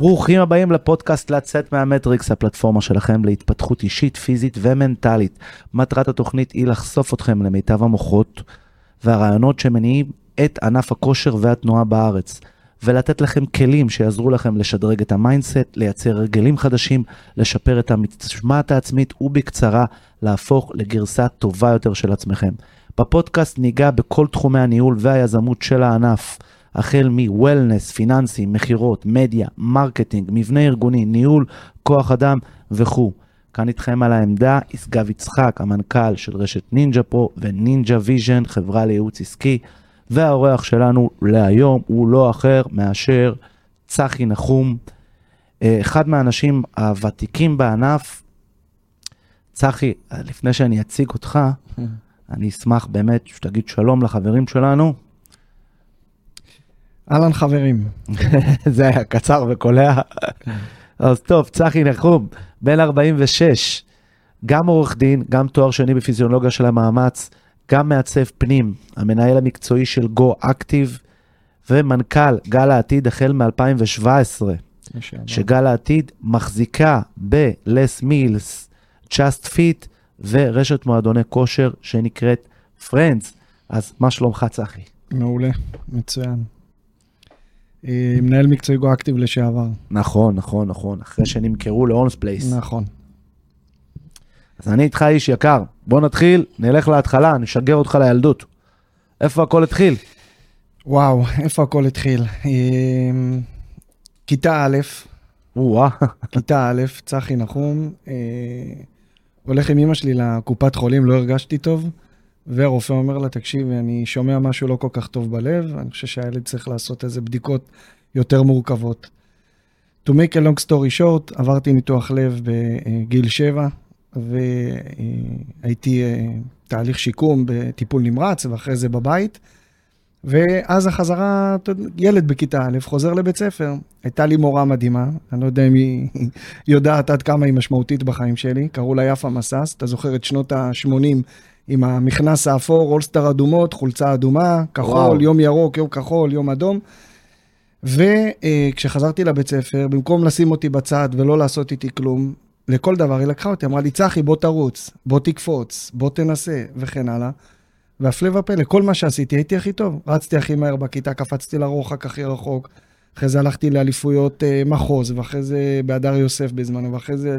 ברוכים הבאים לפודקאסט לצאת מהמטריקס, הפלטפורמה שלכם להתפתחות אישית, פיזית ומנטלית. מטרת התוכנית היא לחשוף אתכם למיטב המוחות והרעיונות שמניעים את ענף הכושר והתנועה בארץ, ולתת לכם כלים שיעזרו לכם לשדרג את ה mindset, לייצר הרגלים חדשים, לשפר את המשמעת העצמית ובקצרה, להפוך לגרסה טובה יותר של עצמכם. בפודקאסט ניגע בכל תחומי הניהול והיזמות של הענף. החל מ wellness, פיננסי, מכירות, מדיה, marketing, מבנה ארגוני, ניהול, כוח אדם וכו'. כאן איתכם על העמדה ישגב יצחק, המנכ"ל של רשת נינג'ה פרו ונינג'ה ויז'ן, חברה לייעוץ עסקי, והאורח שלנו להיום הוא לא אחר מאשר צחי נחום, אה, אחד מהאנשים הוותיקים בענף. צחי, לפני שאני אציג אותך, אני אשמח באמת שתגיד שלום לחברים שלנו. אהלן חברים. זה היה קצר וקולע. אז טוב, צחי נחום, בן 46, גם עורך דין, גם תואר שני בפיזיולוגיה של המאמץ, גם מעצב פנים, המנהל המקצועי של גו אקטיב, ומנכ"ל גל העתיד החל מ-2017, שגל העתיד מחזיקה ב-Les Mills, Just Fit ורשת מועדוני כושר שנקראת Friends. אז מה שלומך צחי? מעולה, מצוין. אה, מנהל מקצועי גו-אקטיב לשעבר. נכון, נכון, נכון, אחרי שנמכרו להולמס פלייס. נכון. אז אני איתך איש יקר, בוא נתחיל, נלך להתחלה, נשגר אותך לילדות. איפה הכל התחיל? וואו, איפה הכל התחיל? אה, כיתה א', כיתה א', צחי נחום, אה, הולך עם אמא שלי לקופת חולים, לא הרגשתי טוב, והרופא אומר לה, תקשיבי, אני שומע משהו לא כל כך טוב בלב, אני חושב שהילד צריך לעשות איזה בדיקות יותר מורכבות. To make a long story short, עברתי ניתוח לב בגיל 7, והייתי אה, תהליך שיקום בטיפול נמרץ, ואחרי זה בבית. ואז החזרה, ילד בכיתה א', חוזר לבית ספר. הייתה לי מורה מדהימה, אני לא יודע אם היא יודעת עד כמה היא משמעותית בחיים שלי, קראו לה יפה מסס, אתה זוכר את שנות ה-80 עם המכנס האפור, אולסטר אדומות, חולצה אדומה, כחול, וואו. יום ירוק, יום כחול, יום אדום. וכשחזרתי לבית ספר, במקום לשים אותי בצד ולא לעשות איתי כלום, לכל דבר היא לקחה אותי, אמרה לי, צחי, בוא תרוץ, בוא תקפוץ, בוא תנסה, וכן הלאה. והפלא ופלא, כל מה שעשיתי הייתי הכי טוב. רצתי הכי מהר בכיתה, קפצתי לרוחק הכי רחוק. אחרי זה הלכתי לאליפויות אה, מחוז, ואחרי זה בהדר יוסף בזמנו, ואחרי זה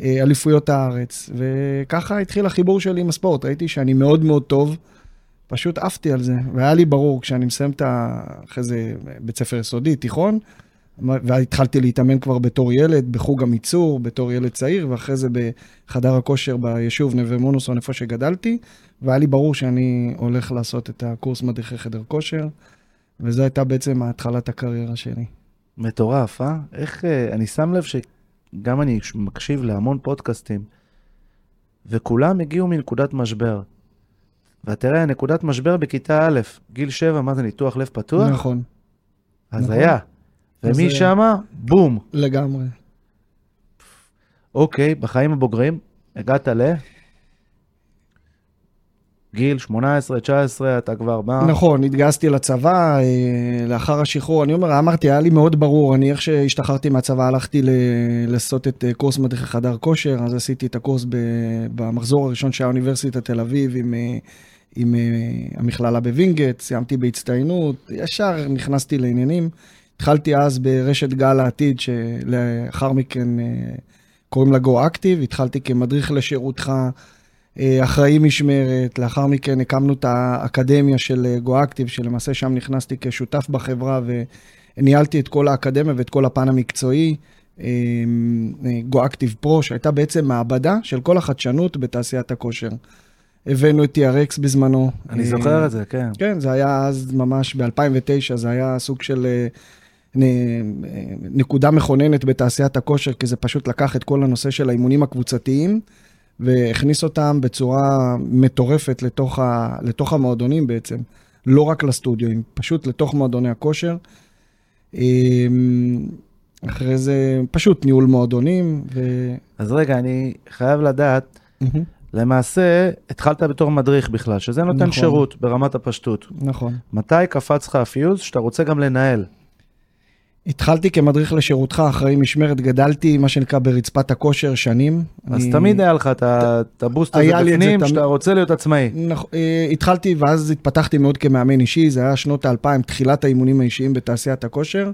לאליפויות הארץ. וככה התחיל החיבור שלי עם הספורט. ראיתי שאני מאוד מאוד טוב, פשוט עפתי על זה. והיה לי ברור, כשאני מסיים את ה... אחרי זה בית ספר יסודי, תיכון, והתחלתי להתאמן כבר בתור ילד, בחוג המיצור, בתור ילד צעיר, ואחרי זה בחדר הכושר ביישוב נווה מונוסון, איפה שגדלתי, והיה לי ברור שאני הולך לעשות את הקורס מדריכי חדר כושר, וזו הייתה בעצם התחלת הקריירה שלי. מטורף, אה? איך, אה, אני שם לב שגם אני מקשיב להמון פודקאסטים, וכולם הגיעו מנקודת משבר. ותראה, נקודת משבר בכיתה א', גיל 7, מה זה, ניתוח לב פתוח? נכון, אז נכון. היה. ומשם, בום. לגמרי. אוקיי, בחיים הבוגרים, הגעת ל... גיל 18, 19, אתה כבר בא... נכון, התגייסתי לצבא, אה, לאחר השחרור, אני אומר, אמרתי, היה לי מאוד ברור, אני איך שהשתחררתי מהצבא, הלכתי לעשות את אה, קורס מדריכי חדר כושר, אז עשיתי את הקורס במחזור הראשון של האוניברסיטת תל אביב עם, אה, עם המכללה בווינגייט, סיימתי בהצטיינות, ישר נכנסתי לעניינים. התחלתי אז ברשת גל העתיד, שלאחר מכן קוראים לה גו אקטיב, התחלתי כמדריך לשירותך. אה, אחראי משמרת, לאחר מכן הקמנו את האקדמיה של גו-אקטיב, שלמעשה שם נכנסתי כשותף בחברה וניהלתי את כל האקדמיה ואת כל הפן המקצועי. גו-אקטיב פרו, שהייתה בעצם מעבדה של כל החדשנות בתעשיית הכושר. הבאנו את TRX בזמנו. אני אה, זוכר את זה, כן. כן, זה היה אז ממש ב-2009, זה היה סוג של אה, אה, נקודה מכוננת בתעשיית הכושר, כי זה פשוט לקח את כל הנושא של האימונים הקבוצתיים, והכניס אותם בצורה מטורפת לתוך, ה, לתוך המועדונים בעצם, לא רק לסטודיו, פשוט לתוך מועדוני הכושר. אמ, אחרי זה פשוט ניהול מועדונים, ו... אז רגע, אני חייב לדעת, למעשה, התחלת בתור מדריך בכלל, שזה נותן נכון. שירות ברמת הפשטות. נכון. מתי קפץ לך הפיוז שאתה רוצה גם לנהל? התחלתי כמדריך לשירותך, אחראי משמרת, גדלתי, מה שנקרא, ברצפת הכושר שנים. אז אני- תמיד היה לך את הבוסט הזה בפנים. שאתה רוצה להיות עצמאי. נכ- אה, התחלתי ואז התפתחתי מאוד כמאמן אישי, זה היה שנות האלפיים, תחילת האימונים האישיים בתעשיית הכושר.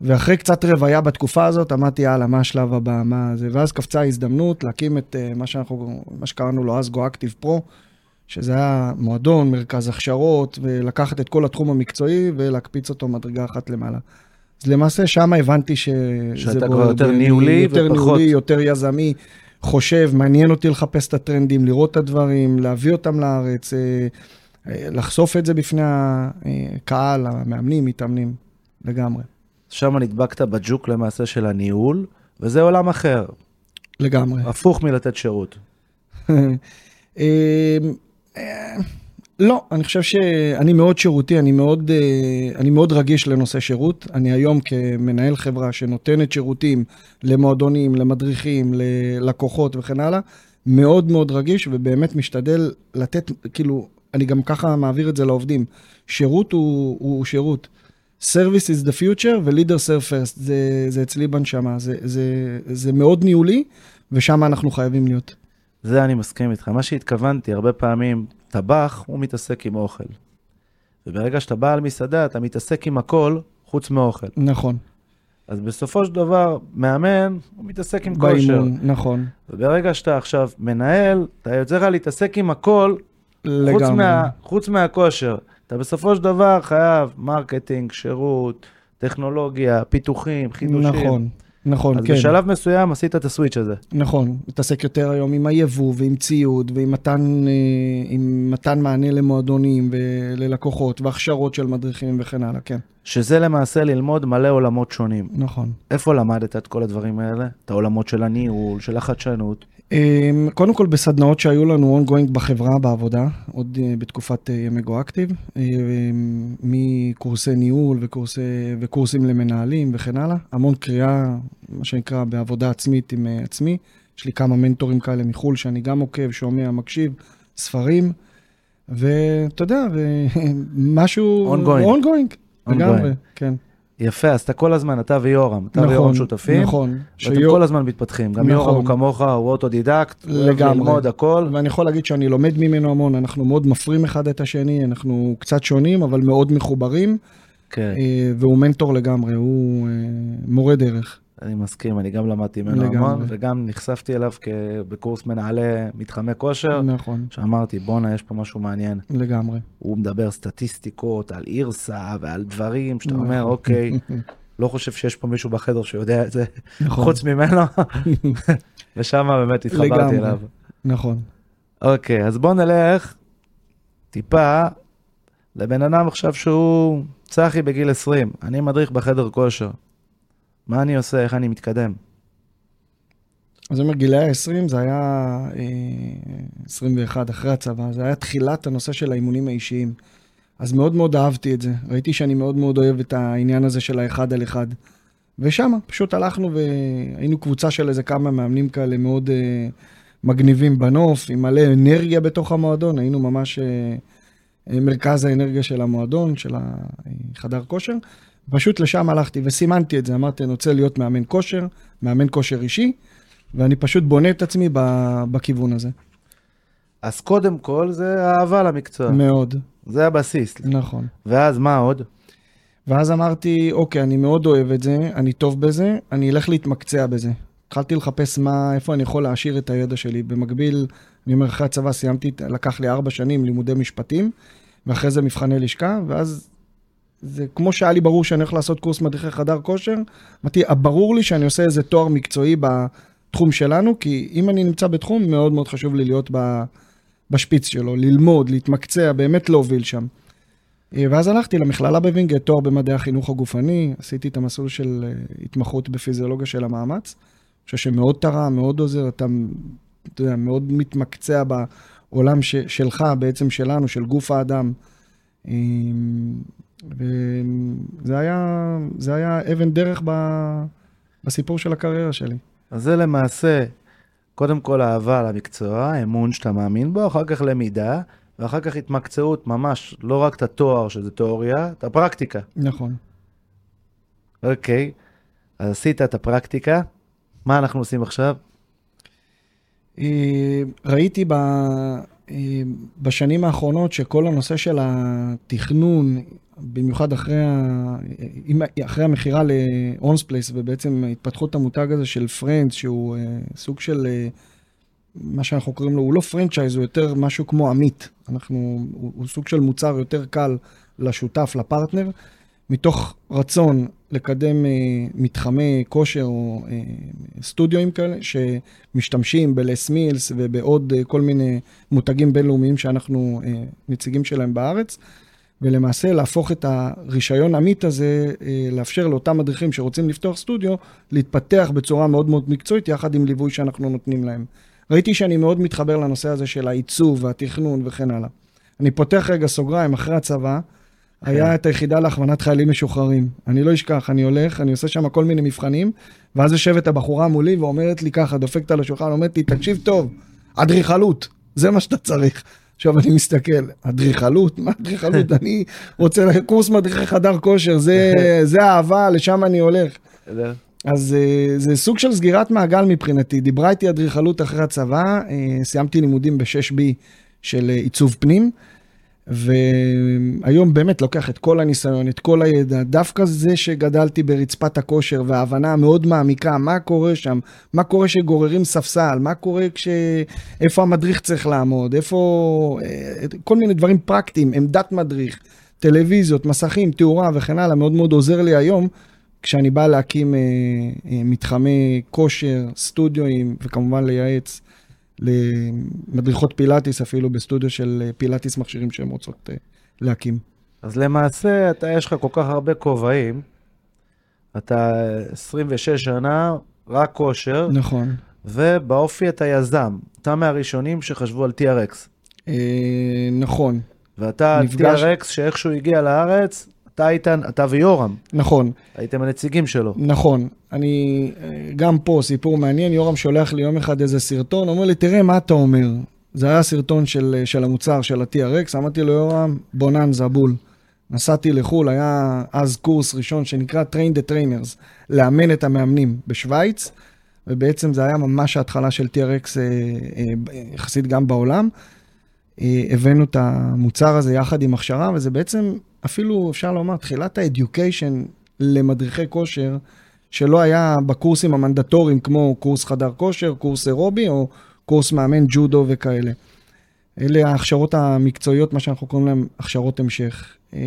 ואחרי קצת רוויה בתקופה הזאת, אמרתי, יאללה, מה השלב הבא, מה זה, ואז קפצה ההזדמנות להקים את אה, מה שאנחנו, מה שקראנו לו אז גואקטיב פרו, שזה היה מועדון, מרכז הכשרות, ולקחת את כל התחום המקצועי ולהקפיץ אותו מדרגה אחת למעלה. אז למעשה שם הבנתי ש... שאתה כבר יותר ניהולי יותר ופחות- ניהולי, יותר יזמי, חושב, מעניין אותי לחפש את הטרנדים, לראות את הדברים, להביא אותם לארץ, אה, אה, לחשוף את זה בפני הקהל, המאמנים, מתאמנים, לגמרי. שם נדבקת בג'וק למעשה של הניהול, וזה עולם אחר, לגמרי. הפוך מלתת שירות. לא, אני חושב שאני מאוד שירותי, אני מאוד, אה, אני מאוד רגיש לנושא שירות. אני היום כמנהל חברה שנותנת שירותים למועדונים, למדריכים, ללקוחות וכן הלאה, מאוד מאוד רגיש ובאמת משתדל לתת, כאילו, אני גם ככה מעביר את זה לעובדים. שירות הוא, הוא שירות. Service is the future ו-leader serve first, זה, זה אצלי בנשמה, זה, זה, זה מאוד ניהולי, ושם אנחנו חייבים להיות. זה אני מסכים איתך. מה שהתכוונתי, הרבה פעמים, טבח, הוא מתעסק עם אוכל. וברגע שאתה בעל מסעדה, אתה מתעסק עם הכל חוץ מאוכל. נכון. אז בסופו של דבר, מאמן, הוא מתעסק עם כושר. באימון, נכון. וברגע שאתה עכשיו מנהל, אתה יוצא לך להתעסק עם הכל, חוץ, לגמרי. מה, חוץ מהכושר. אתה בסופו של דבר חייב marketing, שירות, טכנולוגיה, פיתוחים, חידושים. נכון, נכון, אז כן. בשלב מסוים עשית את ה switch הזה. נכון, מתעסק יותר היום עם היבוא ועם ציוד ועם מתן, אה, עם מתן מענה למועדונים וללקוחות והכשרות של מדריכים וכן הלאה, כן, שזה למעשה ללמוד מלא עולמות שונים. נכון. איפה למדת את כל הדברים האלה? את העולמות של הניהול, של החדשנות? אה, קודם כל בסדנאות שהיו לנו ongoing בחברה, בעבודה, עוד אה, בתקופת אה, ימי גואקטיב, אה, מקורסי ניהול וקורסי, וקורסים למנהלים וכן הלאה, המון קריאה, מה שנקרא, בעבודה עצמית עם עצמי. יש לי כמה מנטורים כאלה מחו"ל שאני גם עוקב, שומע, מקשיב, ספרים, ואתה יודע, ומשהו... Ongoing. ongoing. לגמרי. כן. יפה, אז אתה כל הזמן, אתה ויורם, אתה ויורם שותפים, נכון. ואתם שיור- כל הזמן מתפתחים. גם נכון. יורם הוא כמוך, הוא אוטודידקט, לגמרי. ללמוד הכל. ואני יכול להגיד שאני לומד ממנו המון, אנחנו מאוד מפרים אחד את השני, אנחנו קצת שונים, אבל מאוד מחוברים, כן, אה, והוא מנטור לגמרי, הוא אה, מורה דרך. אני מסכים, אני גם למדתי ממנו. המון, וגם נחשפתי אליו בקורס מנהלי מתחמי כושר, נכון, שאמרתי, בואנה, יש פה משהו מעניין. לגמרי. הוא מדבר סטטיסטיקות על אירסה ועל דברים שאתה נכון. אומר, אוקיי, לא חושב שיש פה מישהו בחדר שיודע את זה, נכון. חוץ ממנו, ושם באמת התחברתי לגמרי. אליו. נכון. אוקיי, אז בוא נלך טיפה לבן אדם עכשיו שהוא צחי בגיל 20, אני מדריך בחדר כושר. מה אני עושה, איך אני מתקדם? אז אני אומר, גילאי ה-20 זה היה אה, 21 אחרי הצבא, זה היה תחילת הנושא של האימונים האישיים. אז מאוד מאוד אהבתי את זה. ראיתי שאני מאוד מאוד אוהב את העניין הזה של האחד על אחד. ושם פשוט הלכנו והיינו קבוצה של איזה כמה מאמנים כאלה מאוד אה, מגניבים בנוף, עם מלא אנרגיה בתוך המועדון, היינו ממש אה, אה, מרכז האנרגיה של המועדון, של החדר כושר. פשוט לשם הלכתי וסימנתי את זה, אמרתי, אני רוצה להיות מאמן כושר, מאמן כושר אישי, ואני פשוט בונה את עצמי בכיוון הזה. אז קודם כל זה אהבה למקצוע, מאוד, זה הבסיס. נכון. ואז מה עוד? ואז אמרתי, אוקיי, אני מאוד אוהב את זה, אני טוב בזה, אני אלך להתמקצע בזה. התחלתי לחפש מה, איפה אני יכול להעשיר את הידע שלי. במקביל, אני אומר, אחרי הצבא סיימתי, לקח לי ארבע שנים לימודי משפטים, ואחרי זה מבחני לשכה, ואז זה כמו שהיה לי ברור שאני הולך לעשות קורס מדריכי חדר כושר, אמרתי, ברור לי שאני עושה איזה תואר מקצועי בתחום שלנו, כי אם אני נמצא בתחום, מאוד מאוד חשוב לי להיות בשפיץ שלו, ללמוד, להתמקצע, באמת להוביל שם. אה, ואז הלכתי למכללה בווינגייט, תואר במדעי החינוך הגופני, עשיתי את המסלול של אה, התמחות בפיזיולוגיה של המאמץ. אני חושב שמאוד תרם, מאוד עוזר, אתה, אתה יודע, מאוד מתמקצע בעולם ש, שלך, בעצם שלנו, של גוף האדם. וזה היה, זה היה אבן דרך ב, בסיפור של הקריירה שלי. אז זה למעשה, קודם כל אהבה למקצוע, אמון שאתה מאמין בו, אחר כך למידה, ואחר כך התמקצעות ממש, לא רק את התואר שזה תיאוריה, את הפרקטיקה. נכון. אוקיי, אז עשית את הפרקטיקה, מה אנחנו עושים עכשיו? אה, ראיתי ב... אה, בשנים האחרונות שכל הנושא של התכנון, במיוחד אחרי, ה... אחרי המכירה ל-One's Place ובעצם התפתחות המותג הזה של פרנדס, שהוא אה, סוג של, מה שאנחנו קוראים לו, הוא לא franchise, הוא יותר משהו כמו עמית. אנחנו, הוא, הוא סוג של מוצר יותר קל לשותף, לפרטנר, מתוך רצון לקדם אה, מתחמי כושר או אה, סטודיואים כאלה, שמשתמשים בלס מילס ובעוד אה, כל מיני מותגים בינלאומיים שאנחנו אה, נציגים שלהם בארץ, ולמעשה להפוך את הרישיון עמית הזה, אה, לאפשר לאותם מדריכים שרוצים לפתוח סטודיו, להתפתח בצורה מאוד מאוד מקצועית, יחד עם ליווי שאנחנו נותנים להם. ראיתי שאני מאוד מתחבר לנושא הזה של העיצוב והתכנון וכן הלאה. אני פותח רגע סוגריים אחרי הצבא. היה כן. את היחידה להכוונת חיילים משוחררים. אני לא אשכח, אני הולך, אני עושה שם כל מיני מבחנים, ואז יושבת הבחורה מולי ואומרת לי ככה, דופקת על השולחן, אומרת לי, תקשיב טוב, אדריכלות, זה מה שאתה צריך. עכשיו אני מסתכל, אדריכלות? מה אדריכלות? אני רוצה קורס מדריכי חדר כושר, זה, זה אהבה, לשם אני הולך. אז אה, זה סוג של סגירת מעגל מבחינתי. דיברה איתי אדריכלות אחרי הצבא, אה, סיימתי לימודים ב-6B של אה, עיצוב פנים. והיום באמת לוקח את כל הניסיון, את כל הידע, דווקא זה שגדלתי ברצפת הכושר וההבנה המאוד מעמיקה, מה קורה שם, מה קורה שגוררים ספסל, מה קורה כש... איפה המדריך צריך לעמוד, איפה... אה, כל מיני דברים פרקטיים, עמדת מדריך, טלוויזיות, מסכים, תאורה וכן הלאה, מאוד מאוד עוזר לי היום. כשאני בא להקים אה, אה, מתחמי כושר, סטודיואים, וכמובן לייעץ למדריכות פילאטיס, אפילו בסטודיו של אה, פילאטיס מכשירים שהן רוצות אה, להקים. אז למעשה, אתה, יש לך כל כך הרבה כובעים, אתה 26 שנה, רק כושר. נכון. ובאופי אתה יזם. אתה מהראשונים שחשבו על TRX. אה, נכון. ואתה נפגש... TRX שאיכשהו הגיע לארץ, אתה איתן, אתה ויורם. נכון. הייתם הנציגים שלו. נכון. אני, גם פה סיפור מעניין, יורם שולח לי יום אחד איזה סרטון, אומר לי, תראה מה אתה אומר. זה היה סרטון של, של המוצר, של ה-TRX, אמרתי לו, יורם, בוננזה, בול. נסעתי לחו"ל, היה אז קורס ראשון שנקרא Train the Trainers, לאמן את המאמנים בשוויץ, ובעצם זה היה ממש ההתחלה של TRX אה, אה, יחסית גם בעולם. אה, הבאנו את המוצר הזה יחד עם הכשרה, וזה בעצם אפילו אפשר לומר, תחילת האדיוקיישן למדריכי כושר, שלא היה בקורסים המנדטוריים כמו קורס חדר כושר, קורס אירובי או קורס מאמן ג'ודו וכאלה. אלה ההכשרות המקצועיות, מה שאנחנו קוראים להן הכשרות המשך. אה,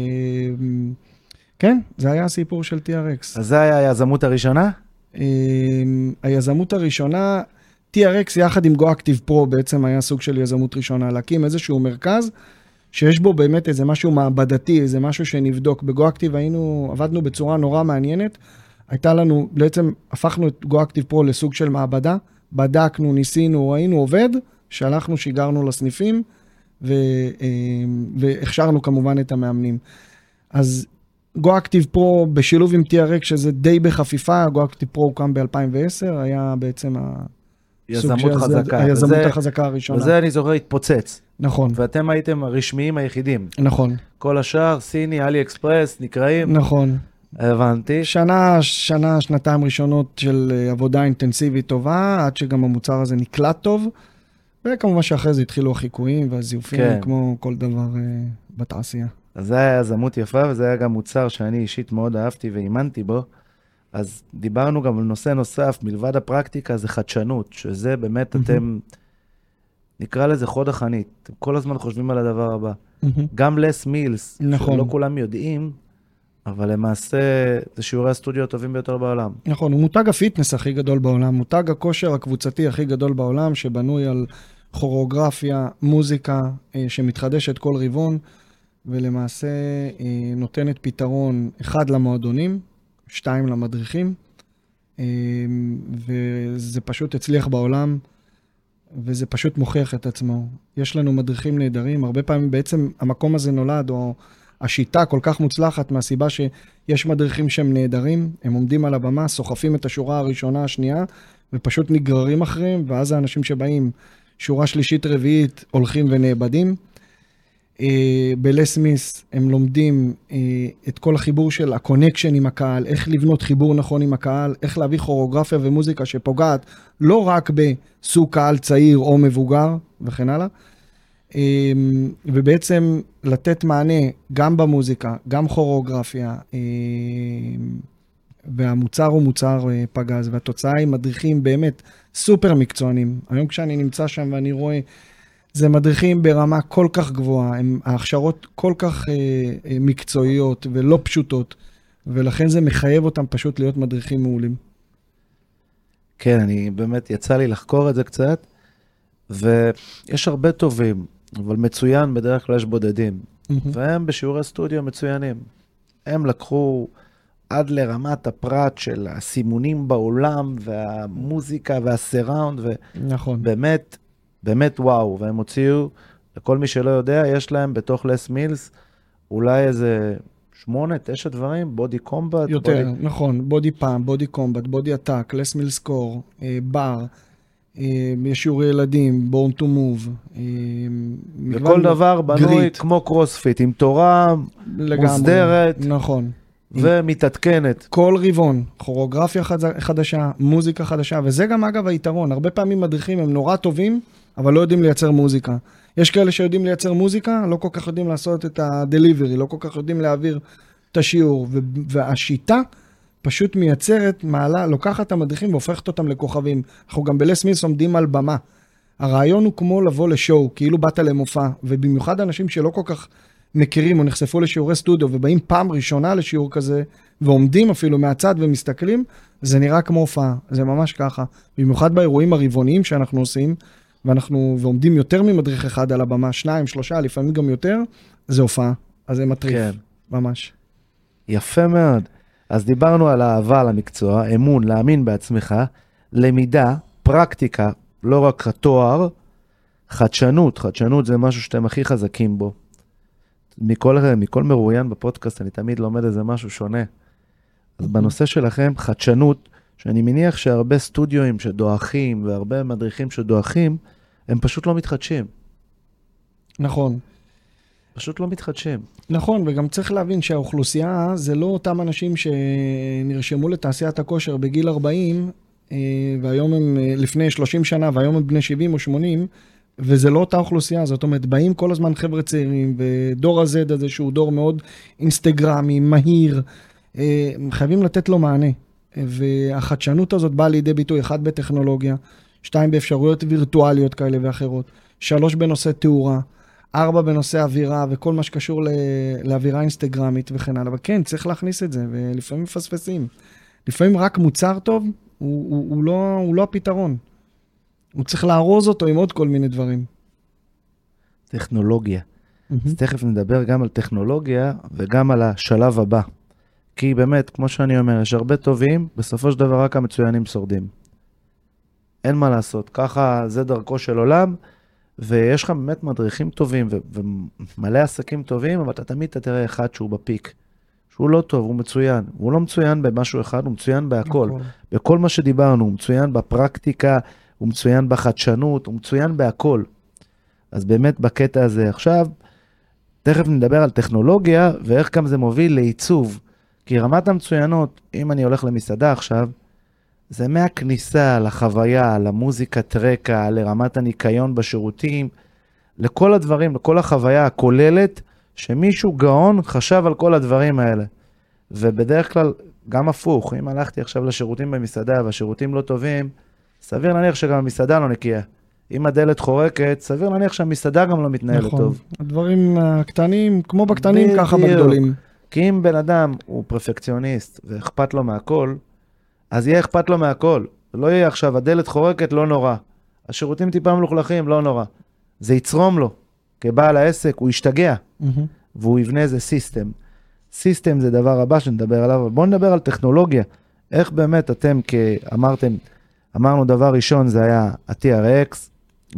כן, זה היה הסיפור של TRX. אז זה היה היזמות הראשונה? אה, היזמות הראשונה, TRX יחד עם GoActive Pro בעצם היה סוג של יזמות ראשונה, להקים איזשהו מרכז שיש בו באמת איזה משהו מעבדתי, איזה משהו שנבדוק. בגו-אקטיב היינו, עבדנו בצורה נורא מעניינת. הייתה לנו, בעצם הפכנו את גו-אקטיב פרו לסוג של מעבדה, בדקנו, ניסינו, ראינו עובד, שלחנו, שיגרנו לסניפים, ו, אה, והכשרנו כמובן את המאמנים. אז גו-אקטיב פרו בשילוב עם TRX, שזה די בחפיפה, גו-אקטיב פרו הוקם ב-2010, היה בעצם ה... יזמות חזקה. היזמות וזה, החזקה הראשונה. וזה אני זוכר התפוצץ. נכון. ואתם הייתם הרשמיים היחידים. נכון. כל השאר, סיני, אלי אקספרס, נקראים. נכון. הבנתי. שנה, שנה, שנתיים ראשונות של אה, עבודה אינטנסיבית טובה, עד שגם המוצר הזה נקלט טוב. וכמובן שאחרי זה התחילו החיקויים והזיופים, כן. כמו כל דבר uh, בתעשייה. אז זה היה יזמות יפה, וזה היה גם מוצר שאני אישית מאוד אהבתי ואימנתי בו. אז דיברנו גם על נושא נוסף, מלבד הפרקטיקה, זה חדשנות, שזה באמת mm-hmm. אתם, נקרא לזה חוד החנית. אתם כל הזמן חושבים על הדבר הבא. Mm-hmm. גם לס מילס, נכון. שלא כולם יודעים, אבל למעשה זה שיעורי הסטודיו הטובים ביותר בעולם. נכון, הוא מותג הפיטנס הכי גדול בעולם, מותג הכושר הקבוצתי הכי גדול בעולם, שבנוי על כוריאוגרפיה, מוזיקה, אה, שמתחדשת כל רבעון, ולמעשה אה, נותנת פתרון אחד למועדונים, שתיים למדריכים, אמ, וזה פשוט הצליח בעולם, וזה פשוט מוכיח את עצמו. יש לנו מדריכים נהדרים, הרבה פעמים בעצם המקום הזה נולד, או השיטה כל כך מוצלחת מהסיבה שיש מדריכים שהם נהדרים, הם עומדים על הבמה, סוחפים את השורה הראשונה, השנייה, ופשוט נגררים אחריהם, ואז האנשים שבאים, שורה שלישית, רביעית, הולכים ונאבדים. אה, ב Les Mills הם לומדים אה, את כל החיבור של ה connection עם הקהל, איך לבנות חיבור נכון עם הקהל, איך להביא כוריאוגרפיה ומוזיקה שפוגעת לא רק בסוג קהל צעיר או מבוגר וכן הלאה, אה, ובעצם לתת מענה גם במוזיקה, גם כוריאוגרפיה, והמוצר הוא מוצר פגז, והתוצאה היא מדריכים באמת סופר מקצוענים. היום כשאני נמצא שם ואני רואה... זה מדריכים ברמה כל כך גבוהה, הם ההכשרות כל כך אה, אה, מקצועיות ולא פשוטות, ולכן זה מחייב אותם פשוט להיות מדריכים מעולים. כן, אני באמת, יצא לי לחקור את זה קצת, ויש הרבה טובים, אבל מצוין, בדרך כלל יש בודדים. והם בשיעורי סטודיו מצוינים. הם לקחו עד לרמת הפרט של הסימונים בעולם, והמוזיקה והסיראונד, נכון. באמת וואו. והם הוציאו, לכל מי שלא יודע, יש להם בתוך לס מילס אולי איזה שמונה, תשע דברים, Body Combat. יותר, Body... נכון, Body Pump, Body Combat, Body Attack, Les Mills Core, Barre, יש שיעורי ילדים, Born to Move. וכל דבר בנוי Grit. כמו קרוספיט, עם תורה לגמרי. מוסדרת נכון. ומתעדכנת. כל רבעון, כוריאוגרפיה חד- חדשה, מוזיקה חדשה, וזה גם אגב היתרון, הרבה פעמים מדריכים הם נורא טובים, אבל לא יודעים לייצר מוזיקה. יש כאלה שיודעים לייצר מוזיקה, לא כל כך יודעים לעשות את ה-delivery, לא כל כך יודעים להעביר את השיעור, והשיטה פשוט מייצרת, מעלה, לוקחת את המדריכים והופכת אותם לכוכבים. אנחנו גם בלס מילס עומדים על במה. הרעיון הוא כמו לבוא לשואו, כאילו באת למופע, ובמיוחד אנשים שלא כל כך מכירים או נחשפו לשיעורי סטודיו ובאים פעם ראשונה לשיעור כזה, ועומדים אפילו מהצד ומסתכלים, זה נראה כמו הופעה, זה ממש ככה. במיוחד באירועים הרבעוניים שאנחנו עושים, ואנחנו, ועומדים יותר ממדריך אחד על הבמה, שניים, שלושה, לפעמים גם יותר, זה הופעה. אז זה מטריף, כן. ממש. יפה מאוד. אז דיברנו על אהבה למקצוע, אמון, להאמין בעצמך, למידה, פרקטיקה, לא רק התואר, חדשנות, חדשנות זה משהו שאתם הכי חזקים בו. מכל, מכל מרואיין בפודקאסט אני תמיד לומד איזה משהו שונה. אז בנושא שלכם, חדשנות, שאני מניח שהרבה סטודיואים שדועכים והרבה מדריכים שדועכים, הם פשוט לא מתחדשים. נכון. פשוט לא מתחדשים. נכון, וגם צריך להבין שהאוכלוסייה זה לא אותם אנשים שנרשמו לתעשיית הכושר בגיל 40, אה, והיום הם אה, לפני 30 שנה, והיום הם בני 70 או 80, וזה לא אותה אוכלוסייה, זאת אומרת, באים כל הזמן חבר'ה צעירים, ודור ה-Z הזה שהוא דור מאוד אינסטגרמי, מהיר, אה, חייבים לתת לו מענה. והחדשנות הזאת באה לידי ביטוי, אחד בטכנולוגיה, שתיים באפשרויות וירטואליות כאלה ואחרות, שלוש בנושא תאורה, ארבע בנושא אווירה וכל מה שקשור ל- לאווירה אינסטגרמית וכן הלאה. אבל כן, צריך להכניס את זה, ולפעמים מפספסים. לפעמים רק מוצר טוב הוא, הוא, הוא, לא, הוא לא הפתרון. הוא צריך לארוז אותו עם עוד כל מיני דברים. טכנולוגיה. אז תכף נדבר גם על טכנולוגיה וגם על השלב הבא. כי באמת, כמו שאני אומר, יש הרבה טובים, בסופו של דבר רק המצוינים שורדים. אין מה לעשות, ככה זה דרכו של עולם, ויש לך באמת מדריכים טובים ו- ומלא עסקים טובים, אבל אתה תמיד אתה תראה אחד שהוא בפיק. שהוא לא טוב, הוא מצוין. הוא לא מצוין במשהו אחד, הוא מצוין בהכל. הכל. בכל מה שדיברנו, הוא מצוין בפרקטיקה, הוא מצוין בחדשנות, הוא מצוין בהכל. אז באמת בקטע הזה עכשיו, תכף נדבר על טכנולוגיה ואיך גם זה מוביל לעיצוב. כי רמת המצוינות, אם אני הולך למסעדה עכשיו, זה מהכניסה לחוויה, למוזיקת רקע, לרמת הניקיון בשירותים, לכל הדברים, לכל החוויה הכוללת, שמישהו גאון חשב על כל הדברים האלה. ובדרך כלל, גם הפוך, אם הלכתי עכשיו לשירותים במסעדה והשירותים לא טובים, סביר להניח שגם המסעדה לא נקייה. אם הדלת חורקת, סביר להניח שהמסעדה גם לא מתנהלת נכון. טוב. הדברים הקטנים, כמו בקטנים, ככה. בגדולים. כי אם בן אדם הוא פרפקציוניסט ואכפת לו מהכל, אז יהיה אכפת לו מהכל. לא יהיה עכשיו, הדלת חורקת, לא נורא. השירותים טיפה מלוכלכים, לא נורא. זה יצרום לו. כבעל העסק, הוא ישתגע. והוא והוא יבנה איזה system. system זה דבר הבא שנדבר עליו, אבל בואו נדבר על טכנולוגיה. איך באמת אתם, כאמרתם, אמרנו דבר ראשון זה היה ה-TRX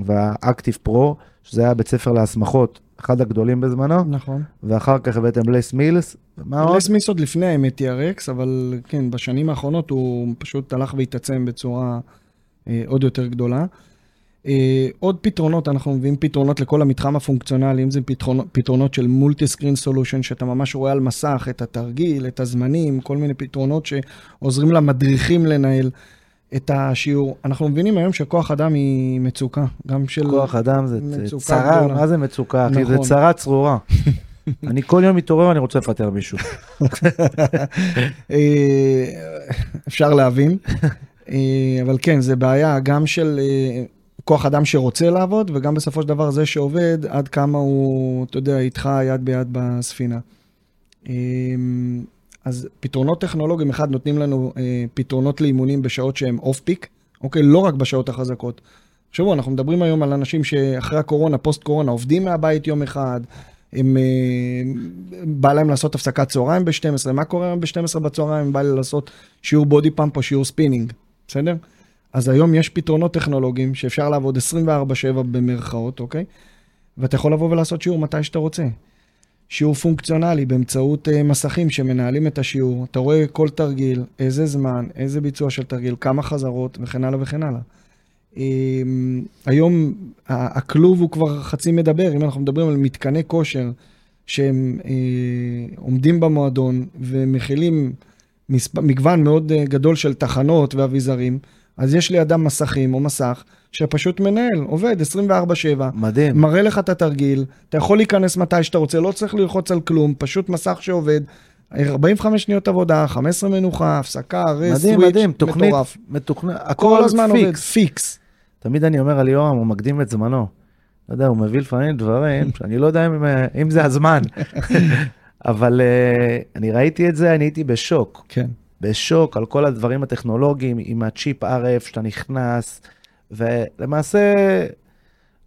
וה-Active Pro, שזה היה בית ספר להסמכות, אחד הגדולים בזמנו, נכון. ואחר כך הבאתם ב Les Mills, ומה עוד? Les Mills עוד לפני האמת TRX, אבל כן, בשנים האחרונות הוא פשוט הלך והתעצם בצורה אה, עוד יותר גדולה. אה, עוד פתרונות, אנחנו מביאים פתרונות לכל המתחם הפונקציונלי, אם זה פתרונות, פתרונות של multi screen solution, שאתה ממש רואה על מסך את התרגיל, את הזמנים, כל מיני פתרונות שעוזרים למדריכים לנהל את השיעור. אנחנו מבינים היום שכוח אדם היא מצוקה, גם של... כוח אדם זה צרה, גדולה. מה זה מצוקה, אחי? זה נכון. צרה צרורה. אני כל יום מתעורר, אני רוצה לפטר מישהו. אה, אפשר להבין, אה, אבל כן, זה בעיה גם של אה, כוח אדם שרוצה לעבוד, וגם בסופו של דבר זה שעובד, עד כמה הוא, אתה יודע, איתך יד ביד בספינה. אז פתרונות טכנולוגיים, אחד, נותנים לנו אה, פתרונות לאימונים בשעות שהן off peak, אוקיי? לא רק בשעות החזקות. תחשבו, אנחנו מדברים היום על אנשים שאחרי הקורונה, פוסט קורונה, עובדים מהבית יום אחד, הם, אה, בא להם לעשות הפסקת צהריים ב-12, מה קורה היום ב-12 בצהריים? בא לי לעשות שיעור Body Pump או שיעור ספינינג, בסדר? אז היום יש פתרונות טכנולוגיים שאפשר לעבוד 24/7 במרכאות, אוקיי? ואתה יכול לבוא ולעשות שיעור מתי שאתה רוצה. שיעור פונקציונלי באמצעות uh, מסכים שמנהלים את השיעור, אתה רואה כל תרגיל, איזה זמן, איזה ביצוע של תרגיל, כמה חזרות וכן הלאה וכן הלאה. Um, היום הכלוב הוא כבר חצי מדבר, אם אנחנו מדברים על מתקני כושר שהם uh, עומדים במועדון ומכילים מספ... מגוון מאוד uh, גדול של תחנות ואביזרים, אז יש לידם מסכים או מסך שפשוט מנהל, עובד 24/7. מדהים. מראה לך את התרגיל, אתה יכול להיכנס מתי שאתה רוצה, לא צריך ללחוץ על כלום, פשוט מסך שעובד, 45 שניות עבודה, 15 מנוחה, הפסקה, rest, מדהים, switch, מדהים, תוכנית מטורף. מתוכננת, כל הכל הזמן עובד, פיקס. פיקס. תמיד אני אומר על יורם, הוא מקדים את זמנו. לא יודע, הוא מביא לפעמים דברים שאני לא יודע אם, אם זה הזמן. אבל אה, אני ראיתי את זה, אני הייתי בשוק. כן. בשוק על כל הדברים הטכנולוגיים, עם הצ'יפ RF שאתה נכנס, ולמעשה,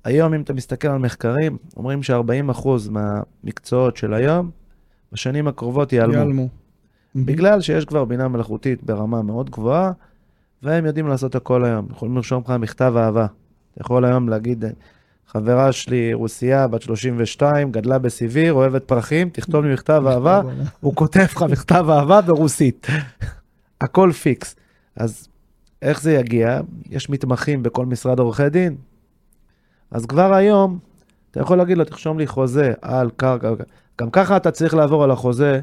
היום אם אתה מסתכל על מחקרים, אומרים ש-40% מהמקצועות של היום, בשנים הקרובות ייעלמו. ייעלמו. בגלל שיש כבר בינה מלאכותית ברמה מאוד גבוהה, והם יודעים לעשות הכל היום. יכולים לרשום לך מכתב אהבה. אתה יכול היום להגיד, חברה שלי רוסייה, בת 32, גדלה בסיביר, אוהבת פרחים, תכתוב לי מכתב אהבה, הוא כותב לך מכתב אהבה ברוסית. הכל פיקס. אז איך זה יגיע? יש מתמחים בכל משרד עורכי דין. אז כבר היום, אתה יכול להגיד לו, תרשום לי חוזה על קרקע. גם ככה אתה צריך לעבור על החוזה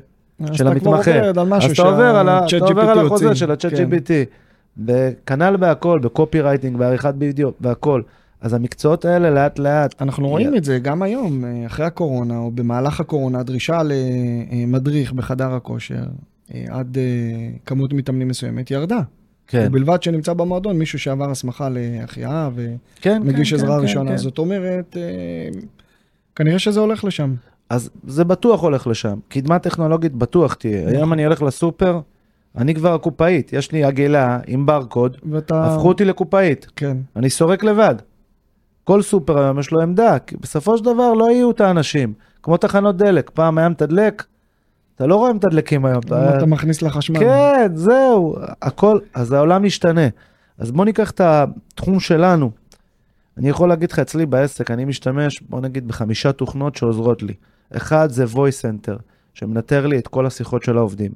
של כבר המתמחה. משהו אז אתה עובר על, ה- שה- אתה עובר על החוזה. של ה-chat כן. GPT. וכנ"ל בהכל, בקופי רייטינג, בעריכת וידאו, בהכל. אז המקצועות האלה לאט לאט. אנחנו רואים את זה גם היום, אה, אחרי הקורונה, או במהלך הקורונה, הדרישה למדריך בחדר הכושר, אה, עד אה, כמות מתאמנים מסוימת, ירדה. כן, ובלבד שנמצא במועדון מישהו שעבר הסמכה להחייאה כן, ומגיש כן, עזרה כן, ראשונה. כן. זאת אומרת, אה, כנראה שזה הולך לשם. אז זה בטוח הולך לשם. קדמה טכנולוגית בטוח תהיה. נכון. היום אני הולך לסופר, אני כבר הקופאית, יש לי עגלה עם ברקוד, ואתה... הפכו אותי לקופאית. כן. אני סורק לבד. כל סופר היום יש לו עמדה, כי בסופו של דבר לא יהיו את האנשים. כמו תחנות דלק, פעם היה מתדלק, אתה לא רואה מתדלקים היום. אתה- אתה מכניס לחשמל. כן, זהו, הכל, אז העולם משתנה. אז בוא ניקח את התחום שלנו. אני יכול להגיד לך, אצלי בעסק, אני משתמש, בוא נגיד, בחמישה תוכנות שעוזרות לי. אחד זה voice center, שמנטר לי את כל השיחות של העובדים.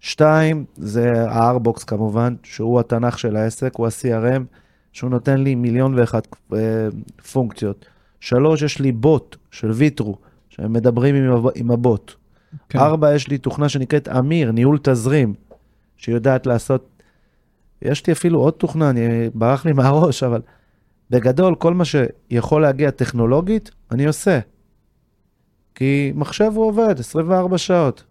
שתיים, זה ה-R-Box כמובן, שהוא התנ"ך של העסק, הוא ה-CRM, שהוא נותן לי מיליון ואחת אה, פונקציות. שלוש, יש לי בוט של ויטרו, שהם מדברים עם, עם הבוט. כן. ארבע, יש לי תוכנה שנקראת אמיר, ניהול תזרים, שיודעת לעשות... יש לי אפילו עוד תוכנה, אני ברח לי מהראש, אבל בגדול, כל מה שיכול להגיע טכנולוגית, אני עושה. כי מחשב הוא עובד 24 שעות.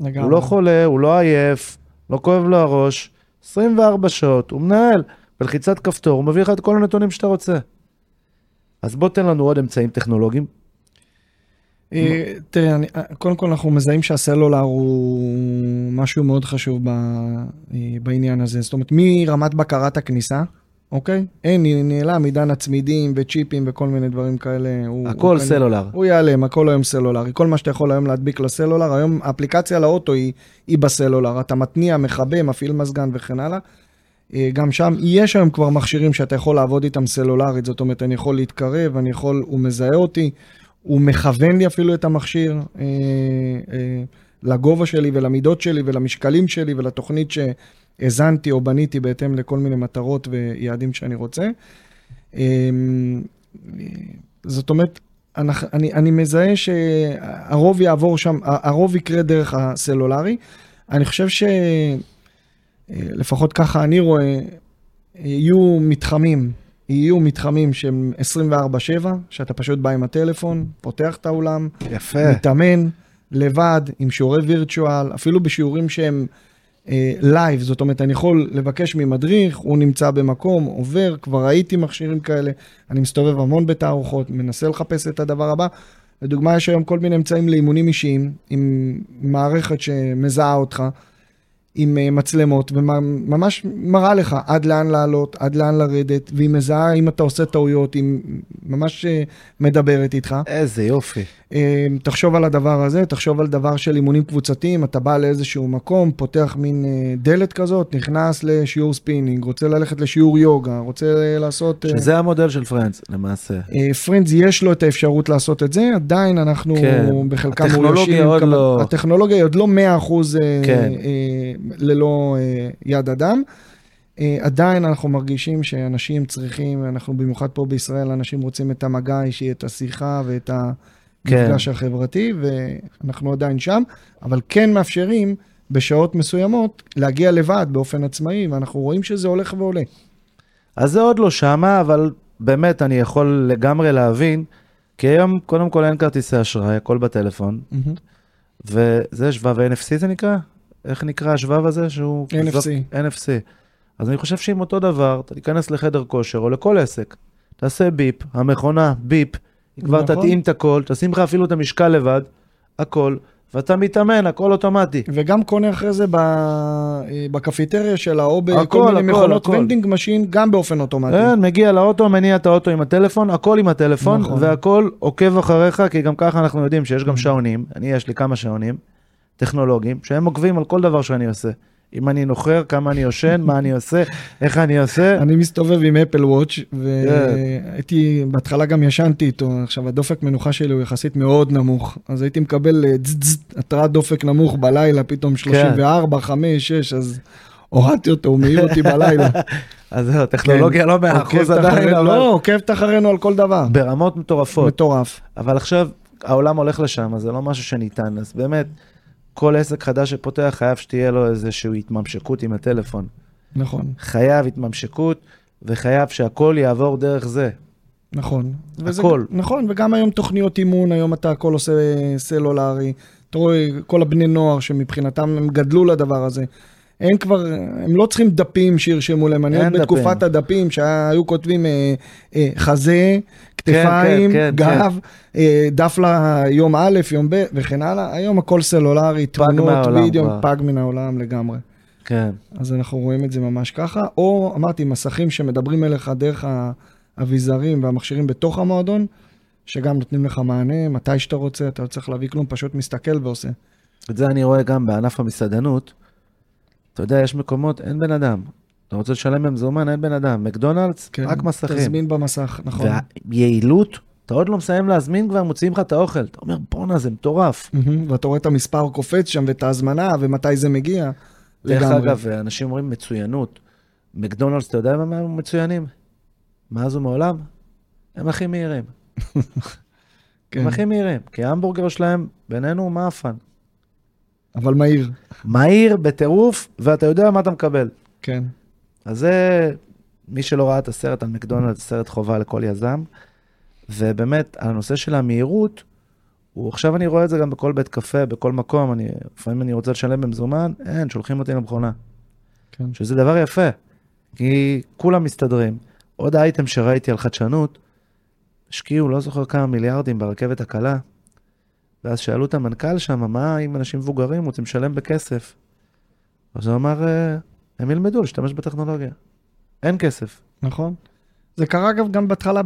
לגמרי. הוא לא חולה, הוא לא עייף, לא כואב לו הראש. 24 שעות, הוא מנהל. בלחיצת כפתור, הוא מביא לך את כל הנתונים שאתה רוצה. אז בוא תן לנו עוד אמצעים טכנולוגיים. אה, תראה, אני- אה, קודם כל אנחנו מזהים שהסלולר הוא משהו מאוד חשוב ב- אה, בעניין הזה. זאת אומרת, מרמת בקרת הכניסה, אוקיי? אין, נעלם עידן הצמידים וצ'יפים וכל מיני דברים כאלה. הוא- הכל הוא סלולר. הוא ייעלם, הכל היום סלולרי. כל מה שאתה יכול היום להדביק לסלולר, היום האפליקציה לאוטו היא, היא בסלולר. אתה מתניע, מכבה, מפעיל מזגן וכן הלאה. אה, גם שם, יש היום כבר מכשירים שאתה יכול לעבוד איתם סלולרית, זאת אומרת, אני יכול להתקרב, אני יכול, הוא מזהה אותי, הוא מכוון לי אפילו את המכשיר אה, אה, לגובה שלי ולמידות שלי ולמשקלים שלי ולתוכנית שהאזנתי או בניתי בהתאם לכל מיני מטרות ויעדים שאני רוצה. אמ, זאת אומרת, אני, אני מזהה שהרוב יעבור שם, הרוב יקרה דרך הסלולרי. אני חושב שלפחות ככה אני רואה, יהיו מתחמים, יהיו מתחמים שהם 24/7, שאתה פשוט בא עם הטלפון, פותח את האולם, יפה. מתאמן לבד, עם שיעורי virtual, אפילו בשיעורים שהם live, זאת אומרת, אני יכול לבקש ממדריך, הוא נמצא במקום, עובר, כבר ראיתי מכשירים כאלה, אני מסתובב המון בתערוכות, מנסה לחפש את הדבר הבא. לדוגמה, יש היום כל מיני אמצעים לאימונים אישיים, עם מערכת שמזהה אותך, עם אה, מצלמות, וממש מראה לך עד לאן לעלות, עד לאן לרדת, והיא מזהה אם אתה עושה טעויות, היא ממש אה, מדברת איתך. איזה יופי. אה, תחשוב על הדבר הזה, תחשוב על דבר של אימונים קבוצתיים, אתה בא לאיזשהו מקום, פותח מין דלת כזאת, נכנס לשיעור ספינינג, רוצה ללכת לשיעור יוגה, רוצה לעשות... שזה המודל של פרנדס, למעשה. פרינדס יש לו את האפשרות לעשות את זה, עדיין אנחנו כן. בחלקם הטכנולוגיה עוד כמה- לא- הטכנולוגיה היא עוד לא 100% אה, כן. ללא אה, יד אדם. אה, עדיין אנחנו מרגישים שאנשים צריכים, אנחנו במיוחד פה בישראל, אנשים רוצים את המגע האישי, את השיחה ואת המפגש החברתי, ואנחנו עדיין שם, אבל כן מאפשרים בשעות מסוימות להגיע לבד באופן עצמאי, ואנחנו רואים שזה הולך ועולה. אז זה עוד לא שמה, אבל באמת אני יכול לגמרי להבין, כי היום קודם כל אין כרטיסי אשראי, הכל בטלפון, וזה שבב NFC זה נקרא? איך נקרא השבב הזה שהוא... NFC. NFC. אז אני חושב שאם אותו דבר, אתה תיכנס לחדר כושר או לכל עסק, תעשה ביפ, המכונה ביפ, היא כבר נכון. תתאים את הכל, תשים לך אפילו את המשקל לבד, הכל, ואתה מתאמן, הכל אוטומטי. וגם קונה אחרי זה ב... בקפיטריה שלה, או בכל הכל, מיני הכל, מכונות הכל. ונדינג משין, גם באופן אוטומטי. כן, מגיע לאוטו, מניע את האוטו עם הטלפון, הכל עם הטלפון, נכון. והכל עוקב אחריך, כי גם ככה אנחנו יודעים שיש גם שעונים, אני יש לי כמה שעונים טכנולוגיים, שהם עוקבים על כל דבר שאני עושה. אם אני נוחר, כמה אני יושן, מה אני עושה, איך אני עושה. אני מסתובב עם אפל וואץ', כן. והייתי, בהתחלה גם ישנתי איתו, עכשיו הדופק מנוחה שלי הוא יחסית מאוד נמוך, אז הייתי מקבל אה, התרעת דופק נמוך בלילה, כן. פתאום 34, 5, 6, אז הורדתי אותו, הוא מעיר אותי בלילה. אז זהו, טכנולוגיה לא מאה אחוז עדיין, אבל לא, עוקבת אחרינו על כל דבר. ברמות מטורפות. מטורף. אבל עכשיו העולם הולך לשם, אז זה לא משהו שניתן, אז באמת, כל עסק חדש שפותח חייב שתהיה לו איזושהי התממשקות עם הטלפון. נכון, חייב התממשקות, וחייב שהכל יעבור דרך זה. נכון. וזה- הכל. נכון, וגם היום תוכניות אימון, היום אתה הכל עושה סלולרי. אתה רואה, כל הבני נוער שמבחינתם הם גדלו לדבר הזה. אין כבר, הם לא צריכים דפים שירשמו להם. אני עוד בתקופת דפים. הדפים שהיו כותבים אה, אה, חזה, כתפיים, כן, כן, גב, אה, דף ליום א', יום ב' וכן הלאה. היום הכל סלולרי, תמונות, וידאו. פג מן העולם לגמרי. כן. אז אנחנו רואים את זה ממש ככה, או אמרתי, מסכים שמדברים אליך דרך האביזרים והמכשירים בתוך המועדון, שגם נותנים לך מענה, מתי שאתה רוצה, אתה לא צריך להביא כלום, פשוט מסתכל ועושה. את זה אני רואה גם בענף המסעדנות. אתה יודע, יש מקומות, אין בן אדם. אתה רוצה לשלם במזומן, אין בן אדם. מקדונלדס, רק מסכים. כן, תזמין במסך, נכון. והיעילות, אתה עוד לא מסיים להזמין כבר, מוציאים לך את האוכל. אתה אומר, בואנה, זה מטורף. מהמם, ואתה רואה את המספר קופץ שם ואת ההזמנה ומתי זה מגיע. דרך. אגב, אנשים אומרים מצוינות. מקדונלדס, אתה יודע מה הם מצוינים? מאז ומעולם? הם הכי מהירים. כן, הם הכי מהירים. כי ההמבורגר שלהם, בינינו, הוא מאפן. אבל מהיר. מהיר, בטירוף, ואתה יודע מה אתה מקבל. כן. אז זה, מי שלא ראה את הסרט על מקדונלדס, סרט חובה לכל יזם. ובאמת, הנושא של המהירות, הוא, עכשיו אני רואה את זה גם בכל בית קפה, בכל מקום, אני, לפעמים אני רוצה לשלם במזומן, אין, שולחים אותי למכונה. כן. שזה דבר יפה, כי כולם מסתדרים. עוד אייטם שראיתי על חדשנות, השקיעו, לא זוכר כמה מיליארדים ברכבת הקלה, ואז שאלו את המנכ"ל שם, מה אם אנשים מבוגרים רוצים לשלם בכסף? אז הוא אמר, "אה, הם ילמדו להשתמש בטכנולוגיה. אין כסף. נכון. זה קרה אגב גם בהתחלה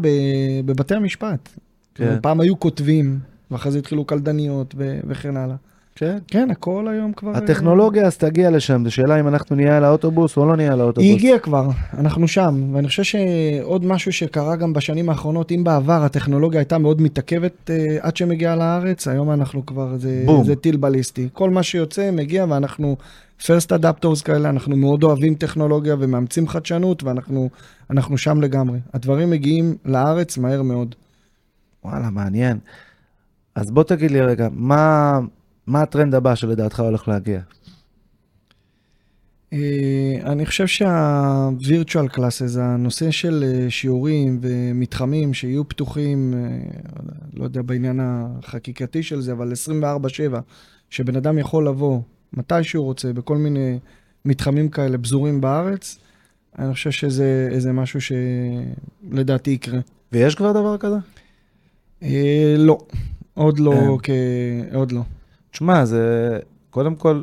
בבתי המשפט. כן. פעם היו כותבים, ואחרי זה התחילו קלדניות ו- וכן הלאה. כן. כן, הכל היום כבר... הטכנולוגיה אז תגיע לשם, זו שאלה אם אנחנו נהיה על האוטובוס או לא נהיה על האוטובוס. היא הגיעה כבר, אנחנו שם, ואני חושב שעוד משהו שקרה גם בשנים האחרונות, אם בעבר הטכנולוגיה הייתה מאוד מתעכבת אה, עד שמגיעה לארץ, היום אנחנו כבר, זה, בום. זה טיל בליסטי. כל מה שיוצא מגיע, ואנחנו first adapters כאלה, אנחנו מאוד אוהבים טכנולוגיה ומאמצים חדשנות, ואנחנו אנחנו שם לגמרי. הדברים מגיעים לארץ מהר מאוד. וואלה, מעניין. אז בוא תגיד לי רגע, מה, מה הטרנד הבא שלדעתך הולך להגיע? אה, אני חושב שה-virtual classes, הנושא של אה, שיעורים ומתחמים שיהיו פתוחים, אה, לא יודע בעניין החקיקתי של זה, אבל 24/7, שבן אדם יכול לבוא מתי שהוא רוצה, בכל מיני מתחמים כאלה פזורים בארץ, אני חושב שזה משהו שלדעתי יקרה. ויש כבר דבר כזה? אה, לא, עוד לא, אין. כ... עוד לא. תשמע, זה קודם כל,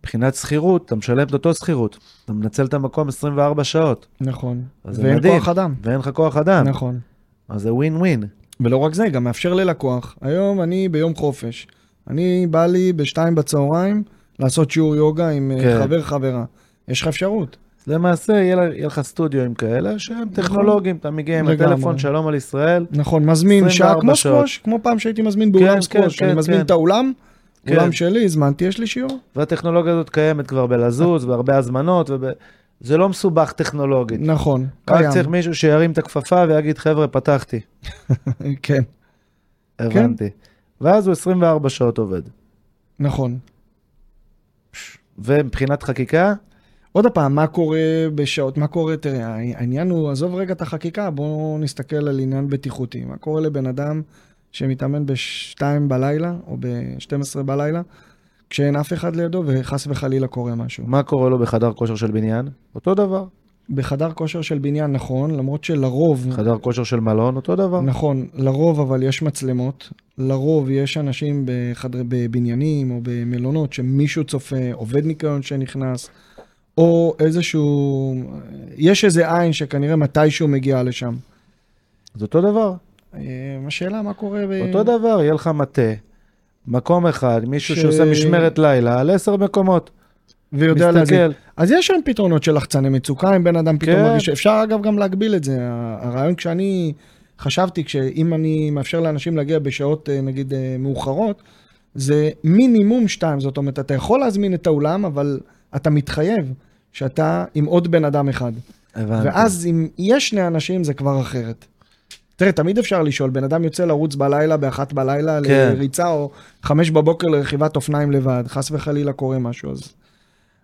מבחינת שכירות, אתה משלם את אותו שכירות. אתה מנצל את המקום 24 שעות, נכון. ואין מדהים. כוח אדם. ואין לך כוח אדם. נכון. אז זה ווין ווין. ולא רק זה, גם מאפשר ללקוח. היום אני ביום חופש. אני בא לי בשתיים בצהריים לעשות שיעור יוגה עם אה, כן. חבר חברה. יש לך אפשרות. למעשה, יהיה, יהיה לך סטודיו עם כאלה שהם טכנולוגיים, אתה מגיע עם. הטלפון, שלום על ישראל. נכון, מזמין שעה 24 כמו. סקווש, כמו פעם שהייתי מזמין באולם כן, סקווש. כן, אני כן, מזמין כן. את האולם, כן. אולם שלי, הזמנתי, יש לי שיעור. והטכנולוגיה הזאת קיימת כבר בלזוז, בהרבה הזמנות, וב... זה לא מסובך טכנולוגית. נכון, רק קיים. צריך מישהו שירים את הכפפה ויגיד, חבר'ה, פתחתי. כן, הבנתי. ואז הוא 24 שעות עובד. נכון. ומבחינת חקיקה, עוד פעם, מה קורה בשעות, מה קורה, תראה, העניין הוא, עזוב רגע את החקיקה, בואו נסתכל על עניין בטיחותי. מה קורה לבן אדם שמתאמן ב-2 בלילה, או ב-12 בלילה, כשאין אף אחד לידו, וחס וחלילה קורה משהו. מה קורה לו בחדר כושר של בניין? אותו דבר. בחדר כושר של בניין, נכון, למרות שלרוב, חדר כושר של מלון, אותו דבר. נכון, לרוב אבל יש מצלמות, לרוב יש אנשים בחדר, בבניינים או במלונות שמישהו צופה, עובד ניקיון שנכנס, או איזשהו, יש איזה עין שכנראה מתישהו מגיע לשם. זה אותו דבר. אה, השאלה מה קורה ב... אותו דבר, יהיה לך מטה, מקום אחד, מישהו ש- שעושה משמרת לילה על עשר מקומות. ויודע להגיד. מסתכל. אז יש שם פתרונות של לחצני מצוקה, אם בן אדם פתאום כן. מרגיש, אפשר אגב גם להגביל את זה. הרעיון כשאני חשבתי, שאם אני מאפשר לאנשים להגיע בשעות אה, נגיד אה, מאוחרות, זה מינימום שתיים, זאת אומרת, אתה יכול להזמין את האולם, אבל אתה מתחייב שאתה עם עוד בן אדם אחד. הבנתי. ואז אם יש שני אנשים זה כבר אחרת. תראה, תמיד אפשר לשאול, בן אדם יוצא לרוץ בלילה, באחת בלילה, כן. לריצה, או חמש בבוקר לרכיבת אופניים לבד, חס וחלילה קורה משהו, אז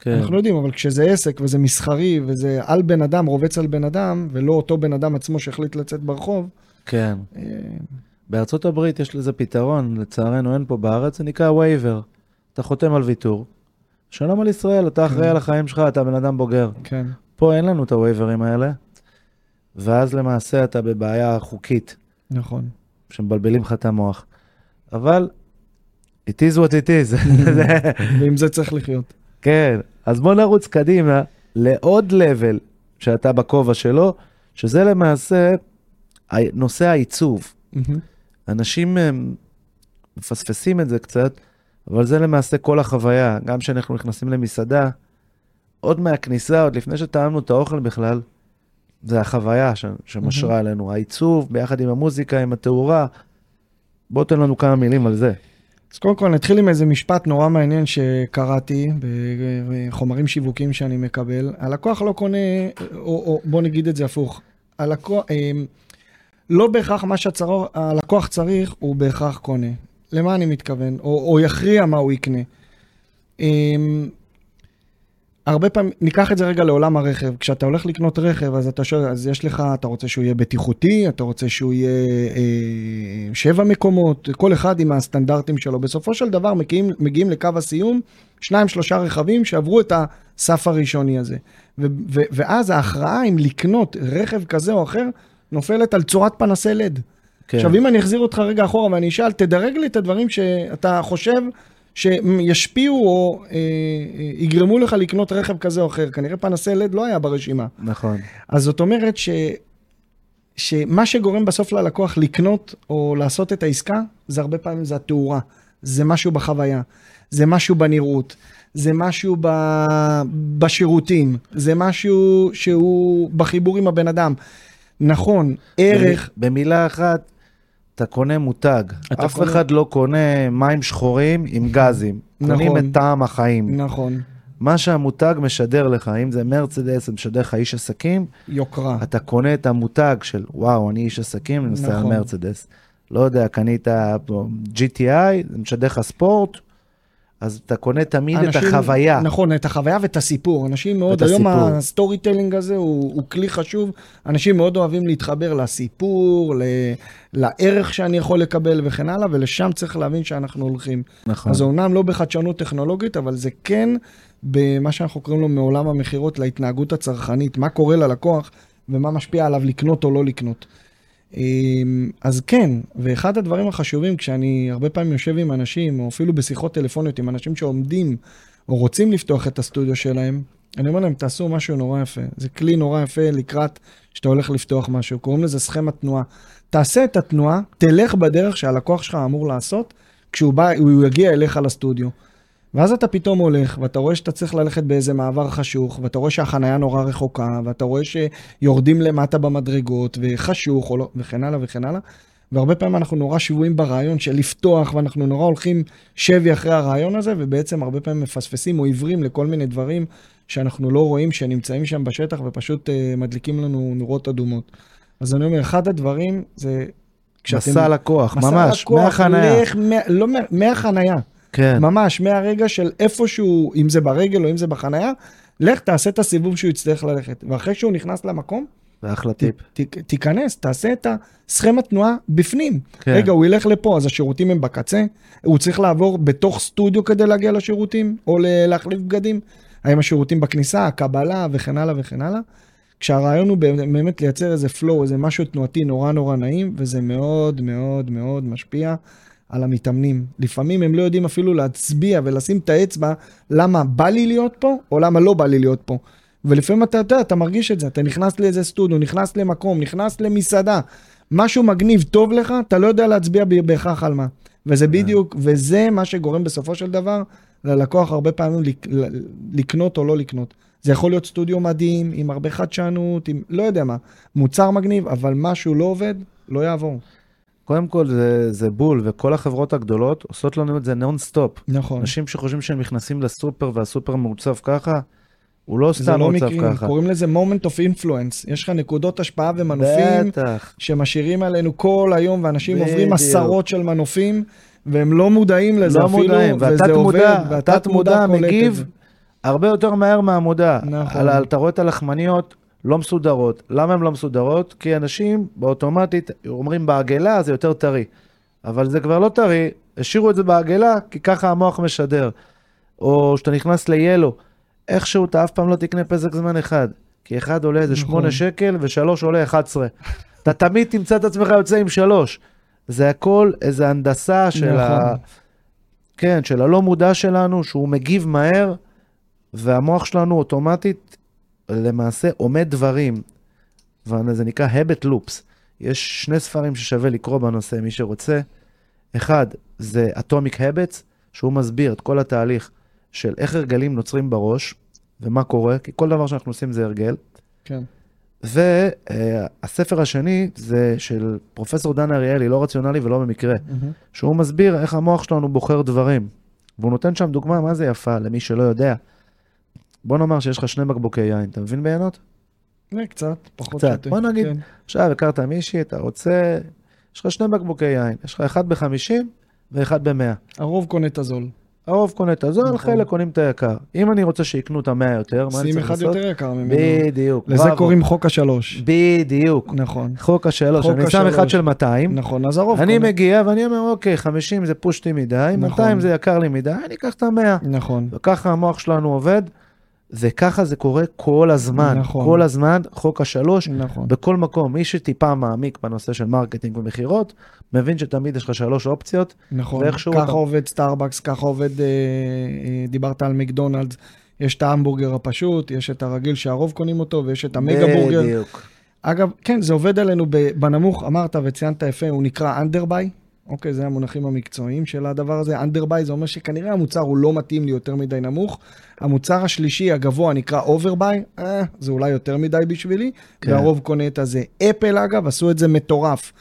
כן. אנחנו יודעים, אבל כשזה עסק וזה מסחרי וזה על בן אדם, רובץ על בן אדם, ולא אותו בן אדם עצמו שהחליט לצאת ברחוב, כן. אה, בארצות הברית יש לזה פתרון, לצערנו אין פה בארץ, זה נקרא וייבר. אתה חותם על ויתור. שלום על ישראל, אתה אחראי כן. על החיים שלך, אתה בן אדם בוגר. כן, פה אין לנו את הווייברים האלה, ואז למעשה אתה בבעיה חוקית, נכון. שמבלבלים לך את המוח. אבל, it is what it is. ועם זה צריך לחיות. כן, אז בוא נרוץ קדימה לעוד level שאתה בכובע שלו, שזה למעשה נושא העיצוב. מהמם. אנשים הם, מפספסים את זה קצת, אבל זה למעשה כל החוויה. גם כשאנחנו נכנסים למסעדה, עוד מהכניסה, עוד לפני שטעמנו את האוכל בכלל, זה החוויה ש- שמשרה עלינו. העיצוב, ביחד עם המוזיקה, עם התאורה. בוא תן לנו כמה מילים על זה. אז קודם כל נתחיל עם איזה משפט נורא מעניין שקראתי בחומרים שיווקיים שאני מקבל. הלקוח לא קונה, או, או בוא נגיד את זה הפוך. הלקוח, אה, לא בהכרח מה שהלקוח צריך, הוא בהכרח קונה. למה אני מתכוון? או, או יכריע מה הוא יקנה. הרבה פעמים, ניקח את זה רגע לעולם הרכב. כשאתה הולך לקנות רכב, אז אתה שואל, אז יש לך, אתה רוצה שהוא יהיה בטיחותי, אתה רוצה שהוא יהיה אה, שבע מקומות, כל אחד עם הסטנדרטים שלו. בסופו של דבר מגיעים, מגיעים לקו הסיום, שניים, שלושה רכבים שעברו את הסף הראשוני הזה. ו, ו, ואז ההכרעה אם לקנות רכב כזה או אחר, נופלת על צורת פנסי לד. כן. עכשיו, אם אני אחזיר אותך רגע אחורה ואני אשאל, תדרג לי את הדברים שאתה חושב שישפיעו או אה, אה, יגרמו לך לקנות רכב כזה או אחר. כנראה פנסי לד לא היה ברשימה. נכון. אז זאת אומרת ש... שמה שגורם בסוף ללקוח לקנות או לעשות את העסקה, זה הרבה פעמים זה התאורה. זה משהו בחוויה, זה משהו בנראות, זה משהו ב... בשירותים, זה משהו שהוא בחיבור עם הבן אדם. נכון, ערך... במילה אחת, אתה קונה מותג. אתה אף קונה- אחד לא קונה מים שחורים עם גזים. קונים נכון. את טעם החיים. נכון, מה שהמותג משדר לך, אם זה מרצדס, זה משדר לך איש עסקים, יוקרה. אתה קונה את המותג של וואו, אני איש עסקים, אני נוסע על נכון. מרצדס. לא יודע, קנית GTI, זה משדר לך ספורט, אז אתה קונה תמיד את אנשים- החוויה. נכון, את החוויה ואת הסיפור. אנשים מאוד, היום הסיפור. ה storytelling הזה הוא, הוא כלי חשוב. אנשים מאוד אוהבים להתחבר לסיפור, ל, לערך שאני יכול לקבל וכן הלאה, ולשם צריך להבין שאנחנו הולכים. נכון. אז אומנם לא בחדשנות טכנולוגית, אבל זה כן במה שאנחנו קוראים לו מעולם המכירות להתנהגות הצרכנית, מה קורה ללקוח ומה משפיע עליו לקנות או לא לקנות. אמ, אז כן, ואחד הדברים החשובים, כשאני הרבה פעמים יושב עם אנשים, או אפילו בשיחות טלפוניות עם אנשים שעומדים או רוצים לפתוח את הסטודיו שלהם, אני אומר להם, תעשו משהו נורא יפה. זה כלי נורא יפה לקראת שאתה הולך לפתוח משהו, קוראים לזה סכמת תנועה. תעשה את התנועה, תלך בדרך שהלקוח שלך אמור לעשות, כשהוא בא, הוא יגיע אליך לסטודיו. ואז אתה פתאום הולך, ואתה רואה שאתה צריך ללכת באיזה מעבר חשוך, ואתה רואה שהחנייה נורא רחוקה, ואתה רואה שיורדים למטה במדרגות, וחשוך, לא, וכן הלאה וכן הלאה. והרבה פעמים אנחנו נורא שבויים ברעיון של לפתוח, ואנחנו נורא הולכים שבי אחרי הרעיון הזה, ובעצם הרבה פעמים מפספסים או עיוורים לכל מיני דברים שאנחנו לא רואים, שנמצאים שם בשטח ופשוט uh, מדליקים לנו נורות אדומות. אז אני אומר, אחד הדברים זה... מסע לקוח, מסע ממש, לקוח, מהחניה. לך, מה, לא, מה- מהחנייה. כן, ממש, מהרגע של איפשהו, אם זה ברגל או אם זה בחנייה, לך תעשה את הסיבוב שהוא יצטרך ללכת. ואחרי שהוא נכנס למקום, אחלה ת, טיפ. ת, תיכנס, תעשה את הסכמת תנועה בפנים. כן. רגע, הוא ילך לפה, אז השירותים הם בקצה, הוא צריך לעבור בתוך סטודיו כדי להגיע לשירותים, או להחליף בגדים. האם השירותים בכניסה, הקבלה וכן הלאה וכן הלאה. כשהרעיון הוא באמת לייצר איזה flow, איזה משהו תנועתי נורא נורא נעים, וזה מאוד מאוד מאוד משפיע על המתאמנים. לפעמים הם לא יודעים אפילו להצביע ולשים את האצבע למה בא לי להיות פה, או למה לא בא לי להיות פה. ולפעמים אתה יודע, אתה מרגיש את זה, אתה נכנס לאיזה סטודיו, נכנס למקום, נכנס למסעדה, משהו מגניב, טוב לך, אתה לא יודע להצביע בהכרח על מה. וזה בדיוק, וזה מה שגורם בסופו של דבר ללקוח הרבה פעמים לק- לקנות או לא לקנות. זה יכול להיות סטודיו מדהים, עם הרבה חדשנות, עם לא יודע מה, מוצר מגניב, אבל משהו לא עובד, לא יעבור. קודם כל זה, זה בול, וכל החברות הגדולות עושות לנו את זה נונסטופ. נכון. אנשים שחושבים שהם נכנסים לסופר והסופר מעוצב ככה, הוא לא סתם לא מעוצב מקרי, ככה. קוראים לזה moment of influence. יש לך נקודות השפעה ומנופים בטח. שמשאירים עלינו כל היום, ואנשים עוברים בדיוק. עשרות של מנופים, והם לא מודעים לזה לא אפילו, מודעים, וזה והתת עובד, מודע, והתת התת מודע מגיב. הרבה יותר מהר מהמודע. נכון. על, אתה רואה את הלחמניות לא מסודרות. למה הן לא מסודרות? כי אנשים באוטומטית אומרים בעגלה זה יותר טרי. אבל זה כבר לא טרי, השאירו את זה בעגלה כי ככה המוח משדר. או שאתה נכנס ל-Yellow, איכשהו אתה אף פעם לא תקנה פסק זמן אחד. כי אחד עולה איזה נכון. שמונה שקל ושלוש עולה 11. אתה תמיד תמצא את עצמך יוצא עם שלוש. זה הכל איזה הנדסה של ה... נכון. כן, של הלא מודע שלנו, שהוא מגיב מהר, והמוח שלנו אוטומטית למעשה עומד דברים, וזה נקרא habit loops. יש שני ספרים ששווה לקרוא בנושא, מי שרוצה. אחד, זה Atomic Habits, שהוא מסביר את כל התהליך של איך הרגלים נוצרים בראש, ומה קורה, כי כל דבר שאנחנו עושים זה הרגל. כן. והספר השני זה של פרופסור דן אריאלי, לא רציונלי ולא במקרה, שהוא מסביר איך המוח שלנו בוחר דברים. והוא נותן שם דוגמה, מה זה יפה, למי שלא יודע. בוא נאמר שיש לך שני בקבוקי יין, אתה מבין בעיינות? אה, קצת, פחות קצת. שותה. בוא נגיד, כן. עכשיו הכרת מישהי, אתה רוצה, יש לך שני בקבוקי יין, יש לך אחד ב-50 ואחד ב-100. הרוב קונה את הזול. הרוב קונה את הזול, נכון. חלק קונים את היקר. אם אני רוצה שיקנו את ה-100 יותר, מה אני שים צריך אחד לעשות? יותר יקר ממנו. בדיוק. לזה בראבו. קוראים חוק השלוש. בדיוק. נכון. חוק השלוש, חוק אני שם אחד. של 200, נכון, אז הרוב אני קונה. מגיע ואני אומר, אוקיי, 50 זה פושטי מדי, נכון. 200 זה יקר לי מדי, אני אקח את ה-100. נכון. וככה המוח שלנו עובד, וככה זה קורה כל הזמן. נכון. כל הזמן, חוק השלוש, נכון. בכל מקום. מי שטיפה מעמיק בנושא של marketing ומכירות, מבין שתמיד יש לך שלוש אופציות. נכון, ואיכשהו ככה אתה- עובד סטארבקס, ככה עובד, אה, אה, דיברת על מקדונלדס, יש את ההמבורגר הפשוט, יש את הרגיל שהרוב קונים אותו, ויש את המגה בורגר. בדיוק. אגב, כן, זה עובד עלינו בנמוך, אמרת וציינת יפה, הוא נקרא underbuy, אוקיי? זה המונחים המקצועיים של הדבר הזה. underbuy זה אומר שכנראה המוצר הוא לא מתאים לי יותר מדי נמוך. המוצר השלישי הגבוה נקרא overbuy, אה, זה אולי יותר מדי בשבילי, כן. והרוב קונה את הזה. אפל אגב, עשו את זה מטורף.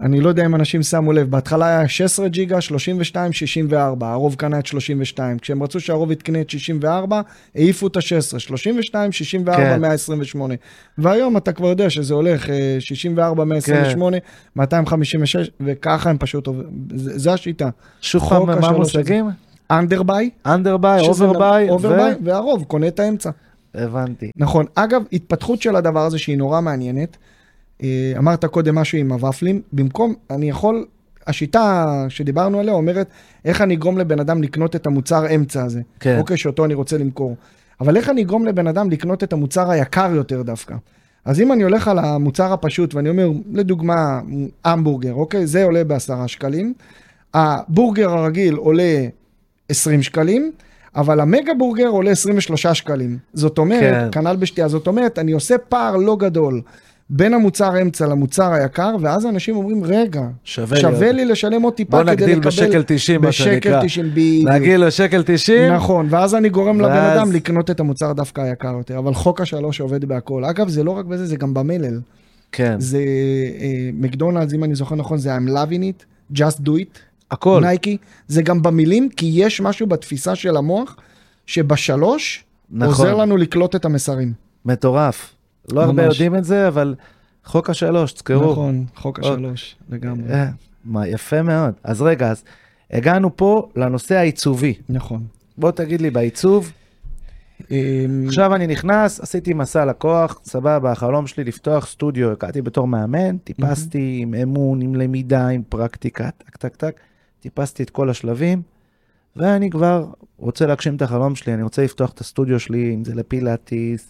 אני לא יודע אם אנשים שמו לב, בהתחלה היה 16 ג'יגה, 32, 64, הרוב קנה את 32. כשהם רצו שהרוב יתקנה את 64, העיפו את ה-16, 32, 64, כן. 128. והיום אתה כבר יודע שזה הולך אה, 64, 128, 256, וככה הם פשוט עוברים, זה השיטה. שוב פעם, מה השלוש המושגים? underbuy, underbuy, overbuy, overbuy, והרוב קונה את האמצע. הבנתי. נכון. אגב, התפתחות של הדבר הזה שהיא נורא מעניינת. אה, אמרת קודם משהו עם הוואפלים, במקום, אני יכול, השיטה שדיברנו עליה אומרת, איך אני אגרום לבן אדם לקנות את המוצר אמצע הזה. כן. אוקיי, שאותו אני רוצה למכור. אבל איך אני אגרום לבן אדם לקנות את המוצר היקר יותר דווקא? אז אם אני הולך על המוצר הפשוט ואני אומר, לדוגמה, המבורגר, אוקיי? זה עולה בעשרה שקלים. הבורגר הרגיל עולה 20 שקלים, אבל המגה בורגר עולה 23 שקלים. זאת אומרת, כן. כנ"ל בשתייה, זאת אומרת, אני עושה פער לא גדול בין המוצר אמצע למוצר היקר, ואז אנשים אומרים, רגע, שווה שווה. לי לשלם עוד טיפה בוא כדי לקבל... נגדיל בשקל 90, מה שנקרא. בשקל 90, בדיוק. נגיד לו שקל 90, נכון, ואז אני גורם לבן ואז- אדם לקנות את המוצר דווקא היקר יותר, אבל חוק השלוש עובד בהכל. אגב, זה לא רק בזה, זה גם במלל. כן, זה אה, מקדונלדס, אם אני זוכר נכון, זה I'm loving it, just do it, הכל. נייקי, זה גם במילים, כי יש משהו בתפיסה של המוח, שבשלוש נכון. עוזר לנו לקלוט את המסרים. מטורף. לא הרבה ממש. יודעים את זה, אבל חוק השלוש, תזכרו. נכון, חוק. השלוש, לגמרי. אה, מה, יפה מאוד. אז רגע, אז הגענו פה לנושא העיצובי. נכון. בוא תגיד לי, בעיצוב, אמ, עכשיו אני נכנס, עשיתי מסע לקוח, סבבה, החלום שלי לפתוח סטודיו, הגעתי בתור מאמן, טיפסתי עם אמון, עם למידה, עם פרקטיקה, טק טק טק, טיפסתי את כל השלבים, ואני כבר רוצה להגשים את החלום שלי, אני רוצה לפתוח את הסטודיו שלי, אם זה לפילאטיס,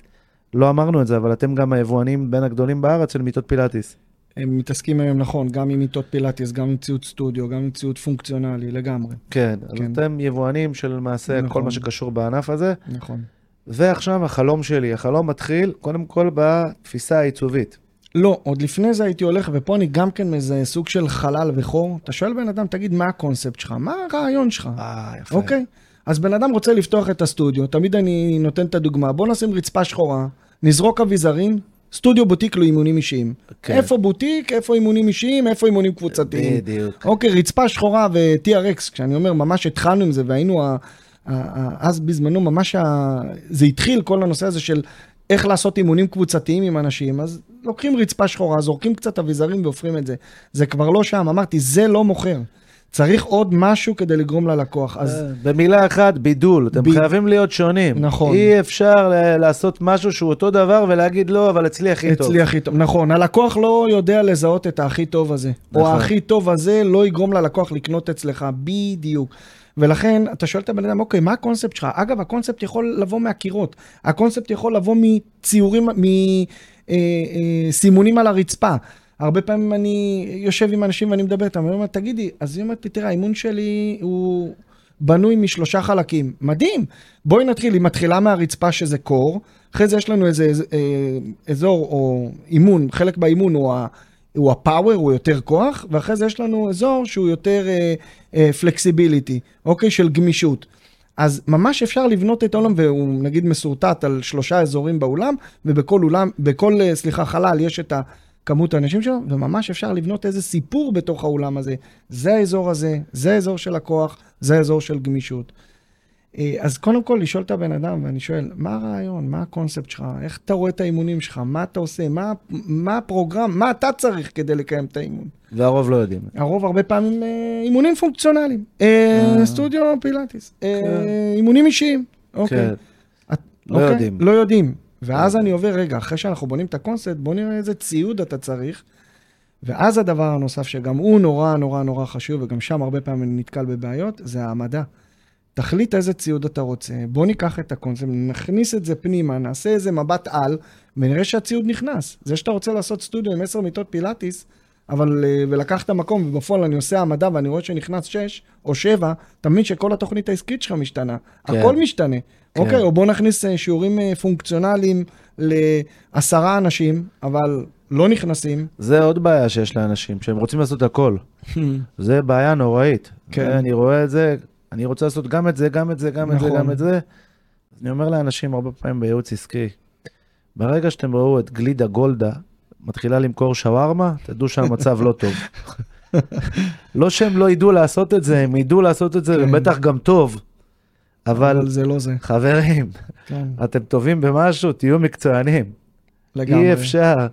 לא אמרנו את זה, אבל אתם גם היבואנים בין הגדולים בארץ של מיטות פילאטיס. הם מתעסקים היום, נכון, גם עם מיטות פילאטיס, גם עם ציוד סטודיו, גם עם ציוד פונקציונלי, לגמרי. כן, אז כן. אתם יבואנים של למעשה כל נכון. מה שקשור בענף הזה, נכון. ועכשיו החלום שלי, החלום מתחיל קודם כל בתפיסה העיצובית. לא, עוד לפני זה הייתי הולך, ופה אני גם כן מזהה סוג של חלל וחור. אתה שואל בן אדם, תגיד, מה הקונספט שלך? מה הרעיון שלך? אה, יפה. אוקיי? אז בן אדם רוצה לפתוח את הסטודיו, תמיד אני נותן את הדוגמה, בוא נשים רצפה שחורה, נזרוק אביזרים, סטודיו בוטיק לו אימונים אישיים. כן. איפה בוטיק, איפה אימונים אישיים, איפה אימונים קבוצתיים. בדיוק. אוקיי, רצפה שחורה ו-TRX, כשאני אומר, ממש התחלנו עם זה, והיינו, ה, ה, ה, אז בזמנו ממש, ה, זה התחיל, כל הנושא הזה של איך לעשות אימונים קבוצתיים עם אנשים, אז לוקחים רצפה שחורה, זורקים קצת אביזרים והופכים את זה. זה כבר לא שם, אמרתי, זה לא מוכר. צריך עוד משהו כדי לגרום ללקוח. אז אה, במילה אחת, בידול. אתם ב- חייבים להיות שונים. נכון. אי אפשר לעשות משהו שהוא אותו דבר ולהגיד לא, אבל אצלי הכי טוב. אצלי הכי טוב, נכון, הלקוח לא יודע לזהות את הכי טוב הזה. או נכון. הכי טוב הזה לא יגרום ללקוח לקנות אצלך, בדיוק. ולכן אתה שואל את הבן אדם, אוקיי, מה הקונספט שלך? אגב, הקונספט יכול לבוא מהקירות, הקונספט יכול לבוא מציורים, מסימונים על הרצפה. הרבה פעמים אני יושב עם אנשים ואני מדבר איתם, ואני אומר, תגידי, אז היא אומרת לי, תראה, האימון שלי הוא בנוי משלושה חלקים. מדהים. בואי נתחיל, היא מתחילה מהרצפה שזה קור, אחרי זה יש לנו איזה אה, אזור או אימון, חלק באימון הוא ה... הוא הפאוור, הוא יותר כוח, ואחרי זה יש לנו אזור שהוא יותר פלקסיביליטי, אוקיי? של גמישות. אז ממש אפשר לבנות את העולם, והוא נגיד מסורטט על שלושה אזורים באולם, ובכל אולם, בכל, אה, סליחה, חלל יש את הכמות האנשים שלו, וממש אפשר לבנות איזה סיפור בתוך האולם הזה. זה האזור הזה, זה האזור של הכוח, זה האזור של גמישות. אה, אז קודם כל לשאול את הבן אדם, ואני שואל, מה הרעיון, מה הקונספט שלך, איך אתה רואה את האימונים שלך, מה אתה עושה, מה, מה הפרוגרם, מה אתה צריך כדי לקיים את האימון. והרוב לא יודעים. הרוב הרבה פעמים אה, אימונים פונקציונליים, אה, אה. סטודיו פילאטיס, אה, כן. אימונים אישיים, אוקיי. כן. את- לא אוקיי? יודעים. לא יודעים. ואז אני עובר, רגע, אחרי שאנחנו בונים את הקונספט, בוא נראה איזה ציוד אתה צריך. ואז הדבר הנוסף שגם הוא נורא נורא נורא חשוב, וגם שם הרבה פעמים אני נתקל בבעיות, זה העמדה. תחליט איזה ציוד אתה רוצה, בוא ניקח את הקונספט, נכניס את זה פנימה, נעשה איזה מבט על, ונראה שהציוד נכנס. זה שאתה רוצה לעשות סטודיו עם עשר מיטות פילאטיס, אבל, אה, ולקח את המקום, ובפועל אני עושה העמדה ואני רואה שנכנס שש או שבע, אתה מבין שכל התוכנית העסקית שלך משתנה. כן. הכל משתנה. כן. אוקיי, או בוא נכניס אה, שיעורים אה, פונקציונליים לעשרה אנשים, אבל לא נכנסים. זה עוד בעיה שיש לאנשים, שהם רוצים לעשות הכל. זה בעיה נוראית. כן. אני רואה את זה, אני רוצה לעשות גם את זה, גם את זה, גם את זה, נכון. גם את זה. אני אומר לאנשים הרבה פעמים בייעוץ עסקי, ברגע שאתם ראו את גלידה גולדה מתחילה למכור שווארמה, תדעו שהמצב לא טוב. לא שהם לא ידעו לעשות את זה, הם ידעו לעשות את זה, כן. ובטח גם טוב. אבל אבל זה לא זה. חברים, כן, אתם טובים במשהו, תהיו מקצוענים. לגמרי. אי אפשר,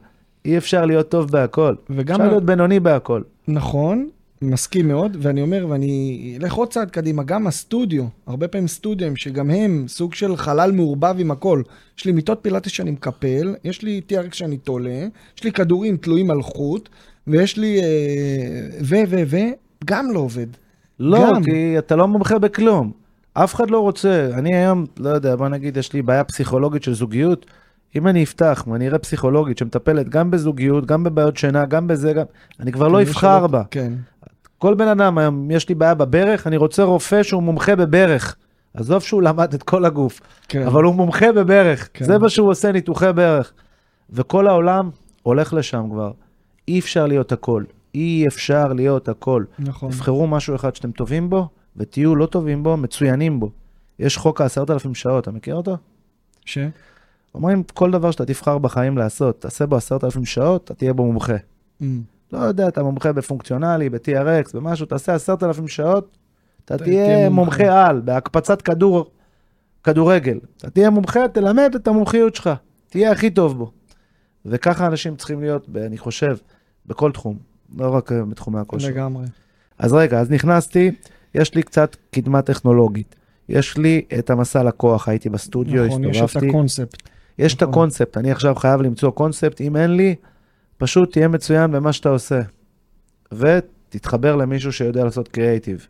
אי אפשר להיות טוב בהכל. וגם, אפשר להיות בינוני בהכל. נכון, מסכים מאוד, ואני אומר, ואני אלך עוד צעד קדימה, גם הסטודיו, הרבה פעמים סטודיו, שגם הם סוג של חלל מעורבב עם הכל. יש לי מיטות פילאטיס שאני מקפל, יש לי TRX שאני תולה, יש לי כדורים תלויים על חוט, ויש לי אה, ו, ו, ו, גם לא עובד. לא, גם. כי אתה לא מומחה בכלום. אף אחד לא רוצה. אני היום, לא יודע, בוא נגיד, יש לי בעיה פסיכולוגית של זוגיות. אם אני אפתח ואני אראה פסיכולוגית שמטפלת גם בזוגיות, גם בבעיות שינה, גם בזה, גם... אני כבר לא כן, אבחר בה. כן, כל בן אדם היום, יש לי בעיה בברך, אני רוצה רופא שהוא מומחה בברך. עזוב שהוא למד את כל הגוף, כן. אבל הוא מומחה בברך. כן. זה מה שהוא עושה, ניתוחי ברך. וכל העולם הולך לשם כבר. אי אפשר להיות הכל. אי אפשר להיות הכל. נכון. תבחרו משהו אחד שאתם טובים בו, ותהיו לא טובים בו, מצוינים בו. יש חוק העשרת אלפים שעות, אתה מכיר אותו? ש? אומרים, כל דבר שאתה תבחר בחיים לעשות, תעשה בו עשרת אלפים שעות, אתה תהיה בו מומחה. Mm. לא יודע, אתה מומחה בפונקציונלי, ב-TRX, במשהו, תעשה עשרת אלפים שעות, אתה תהיה מומחה. מומחה על, בהקפצת כדור, כדורגל. אתה תהיה מומחה, תלמד את המומחיות שלך, תהיה הכי טוב בו. וככה אנשים צריכים להיות, אני חושב, בכל תחום, לא רק אה, בתחומי הכושר. לגמרי. אז רגע, אז נכנסתי, יש לי קצת קדמה טכנולוגית. יש לי את המסע לקוח, הייתי בסטודיו, נכון, יש את הסתובבתי. הקונספט. יש את נכון. הקונספט, אני עכשיו חייב למצוא קונספט, אם אין לי, פשוט תהיה מצוין במה שאתה עושה. ותתחבר למישהו שיודע לעשות קריאייטיב.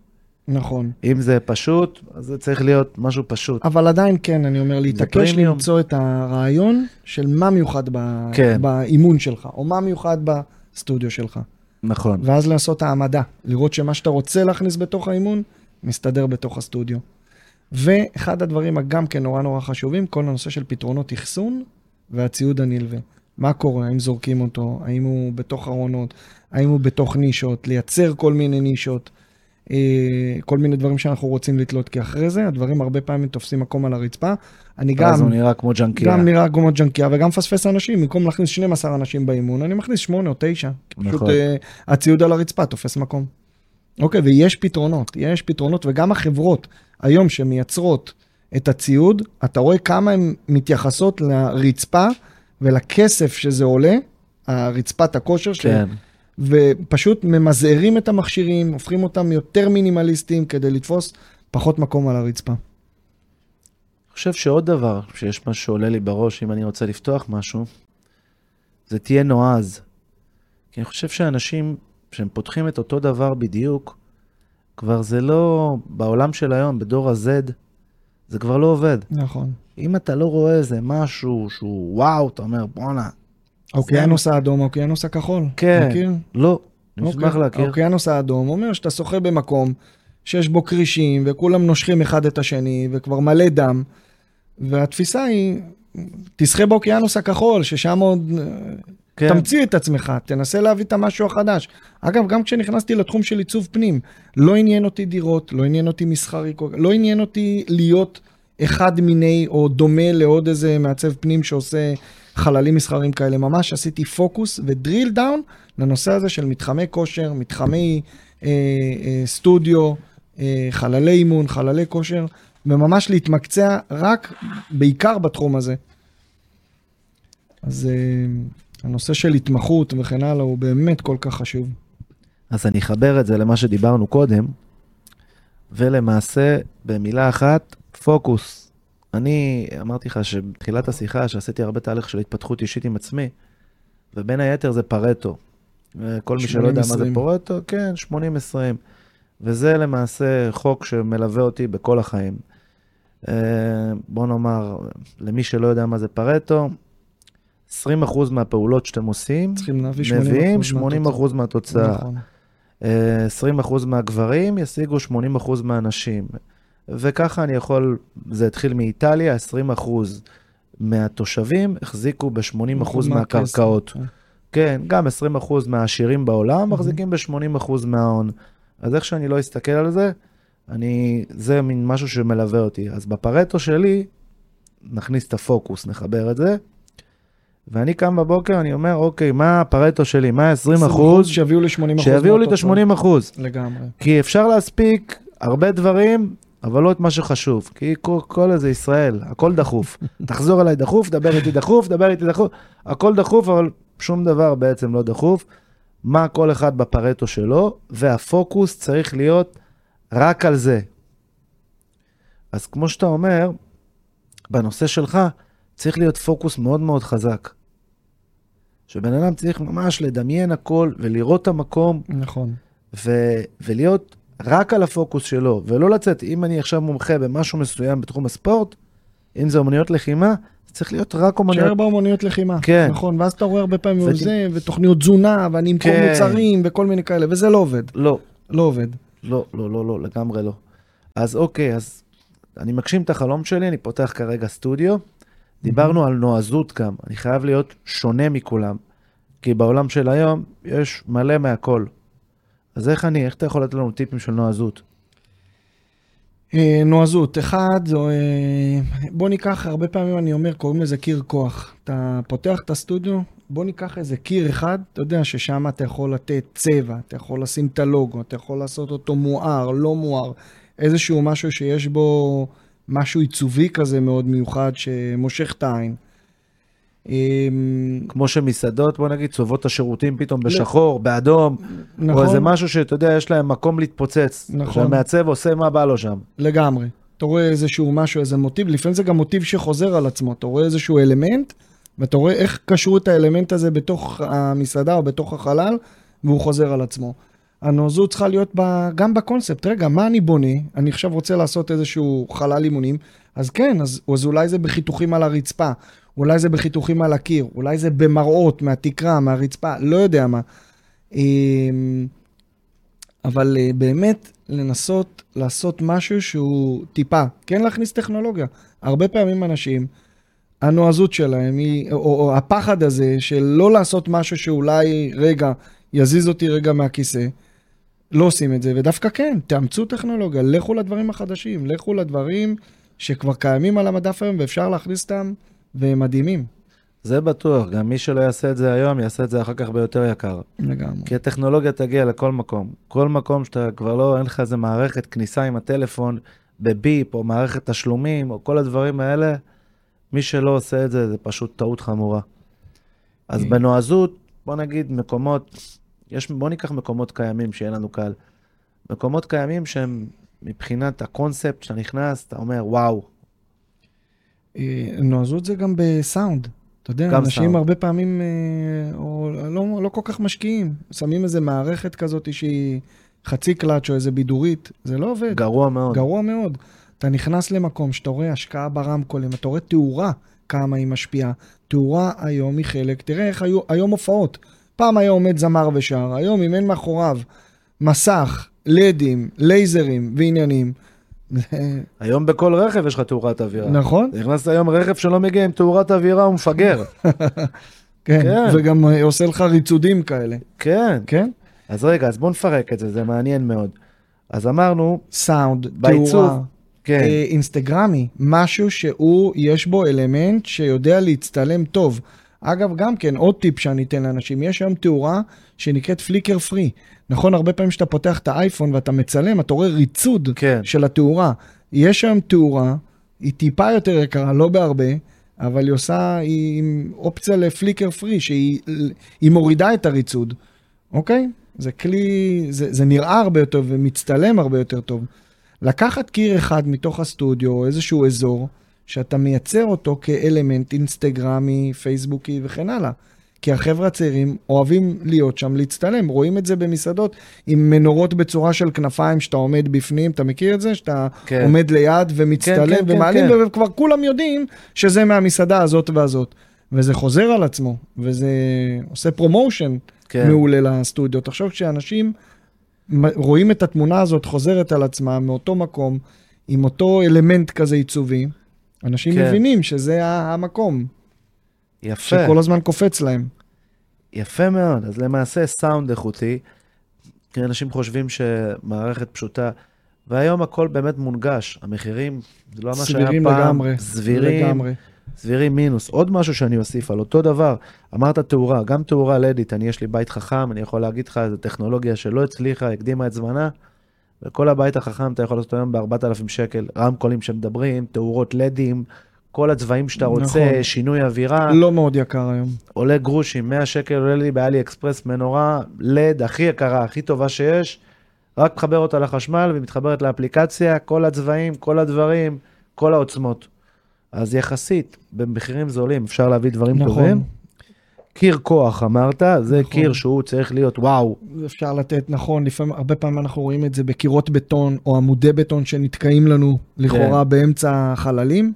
נכון. אם זה פשוט, אז זה צריך להיות משהו פשוט. אבל עדיין כן, אני אומר, להתעקש. למצוא את הרעיון של מה מיוחד ב... כן. באימון שלך, או מה מיוחד בסטודיו שלך. נכון. ואז לעשות העמדה, לראות שמה שאתה רוצה להכניס בתוך האימון, מסתדר בתוך הסטודיו. ואחד הדברים הגם כן נורא נורא חשובים, כל הנושא של פתרונות אחסון והציוד הנלווה. מה קורה, האם זורקים אותו, האם הוא בתוך ארונות, האם הוא בתוך נישות, לייצר כל מיני נישות, אה, כל מיני דברים שאנחנו רוצים לתלות, כי אחרי זה הדברים הרבה פעמים תופסים מקום על הרצפה. אני גם... אז הוא נראה כמו ג'נקיה. גם נראה כמו ג'נקיה וגם מפספס אנשים, במקום להכניס 12 אנשים באימון, אני מכניס 8 או 9. פשוט נכון. uh, הציוד על הרצפה תופס מקום. אוקיי, ויש פתרונות, יש פתרונות, וגם החברות היום שמייצרות את הציוד, אתה רואה כמה הן מתייחסות לרצפה ולכסף שזה עולה, הרצפת הכושר שלהם, כן. ופשוט ממזערים את המכשירים, הופכים אותם יותר מינימליסטיים כדי לתפוס פחות מקום על הרצפה. אני חושב שעוד דבר, שיש משהו שעולה לי בראש, אם אני רוצה לפתוח משהו, זה תהיה נועז. כי אני חושב שאנשים, כשהם פותחים את אותו דבר בדיוק, כבר זה לא, בעולם של היום, בדור ה-Z, זה כבר לא עובד. נכון. אם אתה לא רואה איזה משהו שהוא וואו, אתה אומר, בואנה, האוקיינוס האדום, האוקיינוס הכחול. כן. מכיר? לא, אני אשמח אוקיי. להכיר. האוקיינוס האדום אומר שאתה שוחה במקום שיש בו כרישים וכולם נושכים אחד את השני וכבר מלא דם, והתפיסה היא, תשחה באוקיינוס הכחול, ששם עוד... כן. תמציא את עצמך, תנסה להביא את המשהו החדש. אגב, גם כשנכנסתי לתחום של עיצוב פנים, לא עניין אותי דירות, לא עניין אותי מסחרי, לא עניין אותי להיות אחד מיני או דומה לעוד איזה מעצב פנים שעושה חללים מסחריים כאלה. ממש עשיתי פוקוס ודריל דאון לנושא הזה של מתחמי כושר, מתחמי אה, אה, סטודיו, אה, חללי אימון, חללי כושר, וממש להתמקצע רק, בעיקר בתחום הזה. אז אה, הנושא של התמחות וכן הלאה הוא באמת כל כך חשוב. אז אני אחבר את זה למה שדיברנו קודם, ולמעשה, במילה אחת, פוקוס. אני אמרתי לך שבתחילת השיחה, שעשיתי הרבה תהליך של התפתחות אישית עם עצמי, ובין היתר זה פרטו. כל מי שלא יודע מה זה 80-20. פרטו, כן, 80-20. וזה למעשה חוק שמלווה אותי בכל החיים. אה, בוא נאמר, למי שלא יודע מה זה פרטו, 20% מהפעולות שאתם עושים, להביא 80% מביאים מהתוצאה. 80% מהתוצאה. נכון. אה, 20% מהגברים ישיגו 80% מהנשים. וככה אני יכול, זה התחיל מאיטליה, 20% מהתושבים החזיקו ב-80% מהקרקעות. מהכסף. כן, גם 20% מהעשירים בעולם מחזיקים ב-80% מההון. אז איך שאני לא אסתכל על זה, אני, זה מין משהו שמלווה אותי. אז בפרטו שלי, נכניס את הפוקוס, נחבר את זה, ואני קם בבוקר, אני אומר, אוקיי, מה הפרטו שלי? מה ה-20 אחוז? שיביאו לי 80 אחוז. שיביאו לי את ה-80 אחוז. לגמרי. כי אפשר להספיק הרבה דברים, אבל לא את מה שחשוב. כי כל, כל איזה ישראל, הכל דחוף. תחזור אליי דחוף, דבר איתי דחוף, דבר איתי דחוף, הכל דחוף, אבל שום דבר בעצם לא דחוף. מה כל אחד בפרטו שלו, והפוקוס צריך להיות רק על זה. אז כמו שאתה אומר, בנושא שלך צריך להיות פוקוס מאוד מאוד חזק. שבן אדם צריך ממש לדמיין הכל ולראות את המקום. נכון. ו- ולהיות רק על הפוקוס שלו, ולא לצאת, אם אני עכשיו מומחה במשהו מסוים בתחום הספורט, אם זה אומנויות לחימה, זה צריך להיות רק אומנויות... תשאר באומנויות לחימה. כן. נכון, ואז אתה רואה הרבה פעמים ות- זה, ותוכניות תזונה, ואני אמכור כן. מוצרים, וכל מיני כאלה, וזה לא עובד. לא, לא עובד. לא, לא, לא, לא, לגמרי לא. אז אוקיי, אז אני מגשים את החלום שלי, אני פותח כרגע סטודיו. דיברנו על נועזות גם, אני חייב להיות שונה מכולם. כי בעולם של היום יש מלא מהכל. אז איך אני, איך אתה יכול לתת לנו טיפים של נועזות? אה, נועזות, אחד, זו, אה, בוא ניקח, הרבה פעמים אני אומר, קוראים לזה קיר כוח. אתה פותח את הסטודיו, בוא ניקח איזה קיר אחד, אתה יודע ששם אתה יכול לתת צבע, אתה יכול לשים את הלוגו, אתה יכול לעשות אותו מואר, לא מואר, איזשהו משהו שיש בו משהו עיצובי כזה מאוד מיוחד שמושך את העין. אה, כמו שמסעדות, בוא נגיד, צובעות את השירותים פתאום בשחור, באדום, נכון, או איזה משהו שאתה יודע, יש להם מקום להתפוצץ. נכון. שהמעצב עושה מה בא לו שם. לגמרי. אתה רואה איזשהו משהו, איזה מוטיב, לפעמים זה גם מוטיב שחוזר על עצמו. אתה רואה איזשהו אלמנט, ואתה רואה איך קשרו את האלמנט הזה בתוך המסעדה או בתוך החלל, והוא חוזר על עצמו. הנועזות צריכה להיות ב, גם בקונספט. רגע, מה אני בונה? אני עכשיו רוצה לעשות איזשהו חלל אימונים, אז כן, אז, אז אולי זה בחיתוכים על הרצפה, אולי זה בחיתוכים על הקיר, אולי זה במראות מהתקרה, מהרצפה, לא יודע מה. אמ, אבל אה, באמת לנסות לעשות משהו שהוא טיפה, כן להכניס טכנולוגיה. הרבה פעמים אנשים, הנועזות שלהם היא, או, או הפחד הזה של לא לעשות משהו שאולי רגע יזיז אותי רגע מהכיסא, לא עושים את זה, ודווקא כן, תאמצו טכנולוגיה, לכו לדברים החדשים, לכו לדברים שכבר קיימים על המדף היום ואפשר להכניס אותם, והם מדהימים. זה בטוח, גם מי שלא יעשה את זה היום, יעשה את זה אחר כך ביותר יקר. לגמרי. כי הטכנולוגיה תגיע לכל מקום. כל מקום שאתה כבר לא, אין לך איזה מערכת כניסה עם הטלפון בביפ, או מערכת תשלומים, או כל הדברים האלה, מי שלא עושה את זה, זה פשוט טעות חמורה. אז אה. בנועזות, בוא נגיד מקומות, יש, בוא ניקח מקומות קיימים שיהיה לנו קל. מקומות קיימים שהם מבחינת הקונספט, שאתה נכנס, אתה אומר, וואו, נועזות זה גם בסאונד. אתה יודע, אנשים סאונד. הרבה פעמים אה, או לא, לא כל כך משקיעים. שמים איזה מערכת כזאת שהיא חצי קלאץ' או איזה בידורית, זה לא עובד. גרוע מאוד. גרוע מאוד. אתה נכנס למקום שאתה רואה השקעה ברמקולים, אתה רואה תאורה, כמה היא משפיעה. תאורה היום היא חלק, תראה איך היו, היום הופעות. פעם היה עומד זמר ושר, היום אם אין מאחוריו מסך, לדים, לייזרים ועניינים. היום בכל רכב יש לך תאורת אווירה. נכון? נכנסת היום רכב שלא מגיע עם תאורת אווירה, הוא מפגר. כן. כן. וגם אה, עושה לך ריצודים כאלה. כן. כן? אז רגע, אז בוא נפרק את זה, זה מעניין מאוד. אז אמרנו, סאונד, תאורה, כן, אה, אינסטגרמי, משהו שהוא, יש בו אלמנט שיודע להצטלם טוב. אגב, גם כן, עוד טיפ שאני אתן לאנשים, יש היום תאורה שנקראת פליקר פרי. נכון, הרבה פעמים כשאתה פותח את האייפון ואתה מצלם, אתה רואה ריצוד כן. של התאורה. יש היום תאורה, היא טיפה יותר יקרה, לא בהרבה, אבל היא עושה, היא עם אופציה לפליקר פרי, שהיא היא מורידה את הריצוד, אוקיי? זה כלי, זה, זה נראה הרבה יותר ומצטלם הרבה יותר טוב. לקחת קיר אחד מתוך הסטודיו, או איזשהו אזור, שאתה מייצר אותו כאלמנט אינסטגרמי, פייסבוקי וכן הלאה. כי החבר'ה הצעירים אוהבים להיות שם, להצטלם. רואים את זה במסעדות עם מנורות בצורה של כנפיים, שאתה עומד בפנים, אתה מכיר את זה? שאתה כן. עומד ליד ומצטלם כן, כן, ומעלים, כן. וכבר כולם יודעים שזה מהמסעדה הזאת והזאת. וזה חוזר על עצמו, וזה עושה promotion כן. מעולה לסטודיו. תחשוב שאנשים רואים את התמונה הזאת חוזרת על עצמה מאותו מקום, עם אותו אלמנט כזה עיצובי, אנשים כן. מבינים שזה המקום, יפה. שכל הזמן קופץ להם. יפה מאוד, אז למעשה סאונד איכותי, כי אנשים חושבים שמערכת פשוטה, והיום הכל באמת מונגש, המחירים, זה לא מה שהיה פעם, סבירים לגמרי. סבירים, לגמרי. סבירים מינוס. עוד משהו שאני אוסיף על אותו דבר, אמרת תאורה, גם תאורה לדית, אני יש לי בית חכם, אני יכול להגיד לך, זו טכנולוגיה שלא הצליחה, הקדימה את זמנה, וכל הבית החכם אתה יכול לעשות היום ב-4,000 שקל, רמקולים שמדברים, תאורות לדים, כל הצבעים שאתה רוצה, נכון. שינוי אווירה, לא מאוד יקר היום. עולה גרושים, 100 שקל עולה לי באלי אקספרס מנורה, לד הכי יקרה, הכי טובה שיש, רק מחבר אותה לחשמל ומתחברת לאפליקציה, כל הצבעים, כל הדברים, כל העוצמות. אז יחסית, במחירים זולים אפשר להביא דברים נכון. טובים. קיר כוח אמרת, זה נכון. קיר שהוא צריך להיות וואו, אפשר לתת, נכון, לפעמים, הרבה פעמים אנחנו רואים את זה בקירות בטון או עמודי בטון שנתקעים לנו לכאורה כן. באמצע החללים.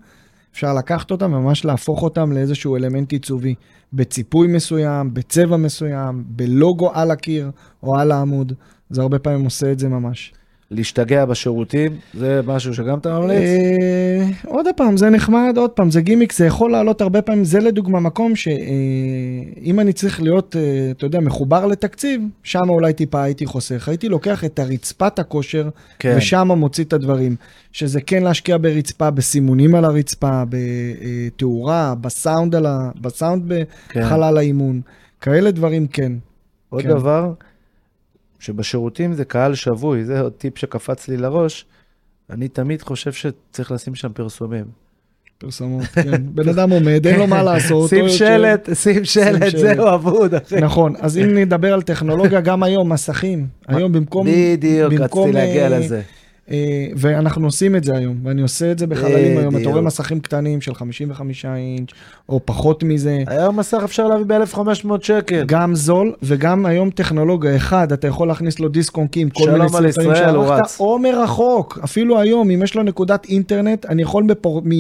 אפשר לקחת אותם וממש להפוך אותם לאיזשהו אלמנט עיצובי, בציפוי מסוים, בצבע מסוים, בלוגו על הקיר או על העמוד. זה הרבה פעמים עושה את זה ממש. להשתגע בשירותים, זה משהו שגם אתה ממליץ? אה, עוד פעם, זה נחמד, עוד פעם, זה גימיק, זה יכול לעלות הרבה פעמים, זה לדוגמה מקום שאם אני צריך להיות, אה, אתה יודע, מחובר לתקציב, שם אולי טיפה הייתי חוסך. הייתי לוקח את הרצפת הכושר, כן. ושם מוציא את הדברים. שזה כן להשקיע ברצפה, בסימונים על הרצפה, בתאורה, בסאונד, ה... בסאונד כן. בחלל האימון. כאלה דברים כן. עוד כן. דבר, שבשירותים זה קהל שבוי, זה עוד טיפ שקפץ לי לראש. אני תמיד חושב שצריך לשים שם פרסומים. פרסומות, כן. בן אדם עומד, אין לו מה לעשות. שים שלט, שים שלט. זהו אבוד, אחי. נכון, אז אם נדבר על טכנולוגיה, גם היום מסכים. היום במקום... בדיוק, רציתי להגיע אה, לזה. אה, ואנחנו עושים את זה היום, ואני עושה את זה בחללים היום. אתה. רואה מסכים קטנים של 55 אינץ', או פחות מזה. היום מסך אפשר להביא ב-1500 שקל. גם זול, וגם היום טכנולוגיה. אחד, אתה יכול להכניס לו דיסק און קי עם כל מיני סרטונים שערכת. או מרחוק. אפילו היום, אם יש לו נקודת אינטרנט, אני יכול בפור... מ...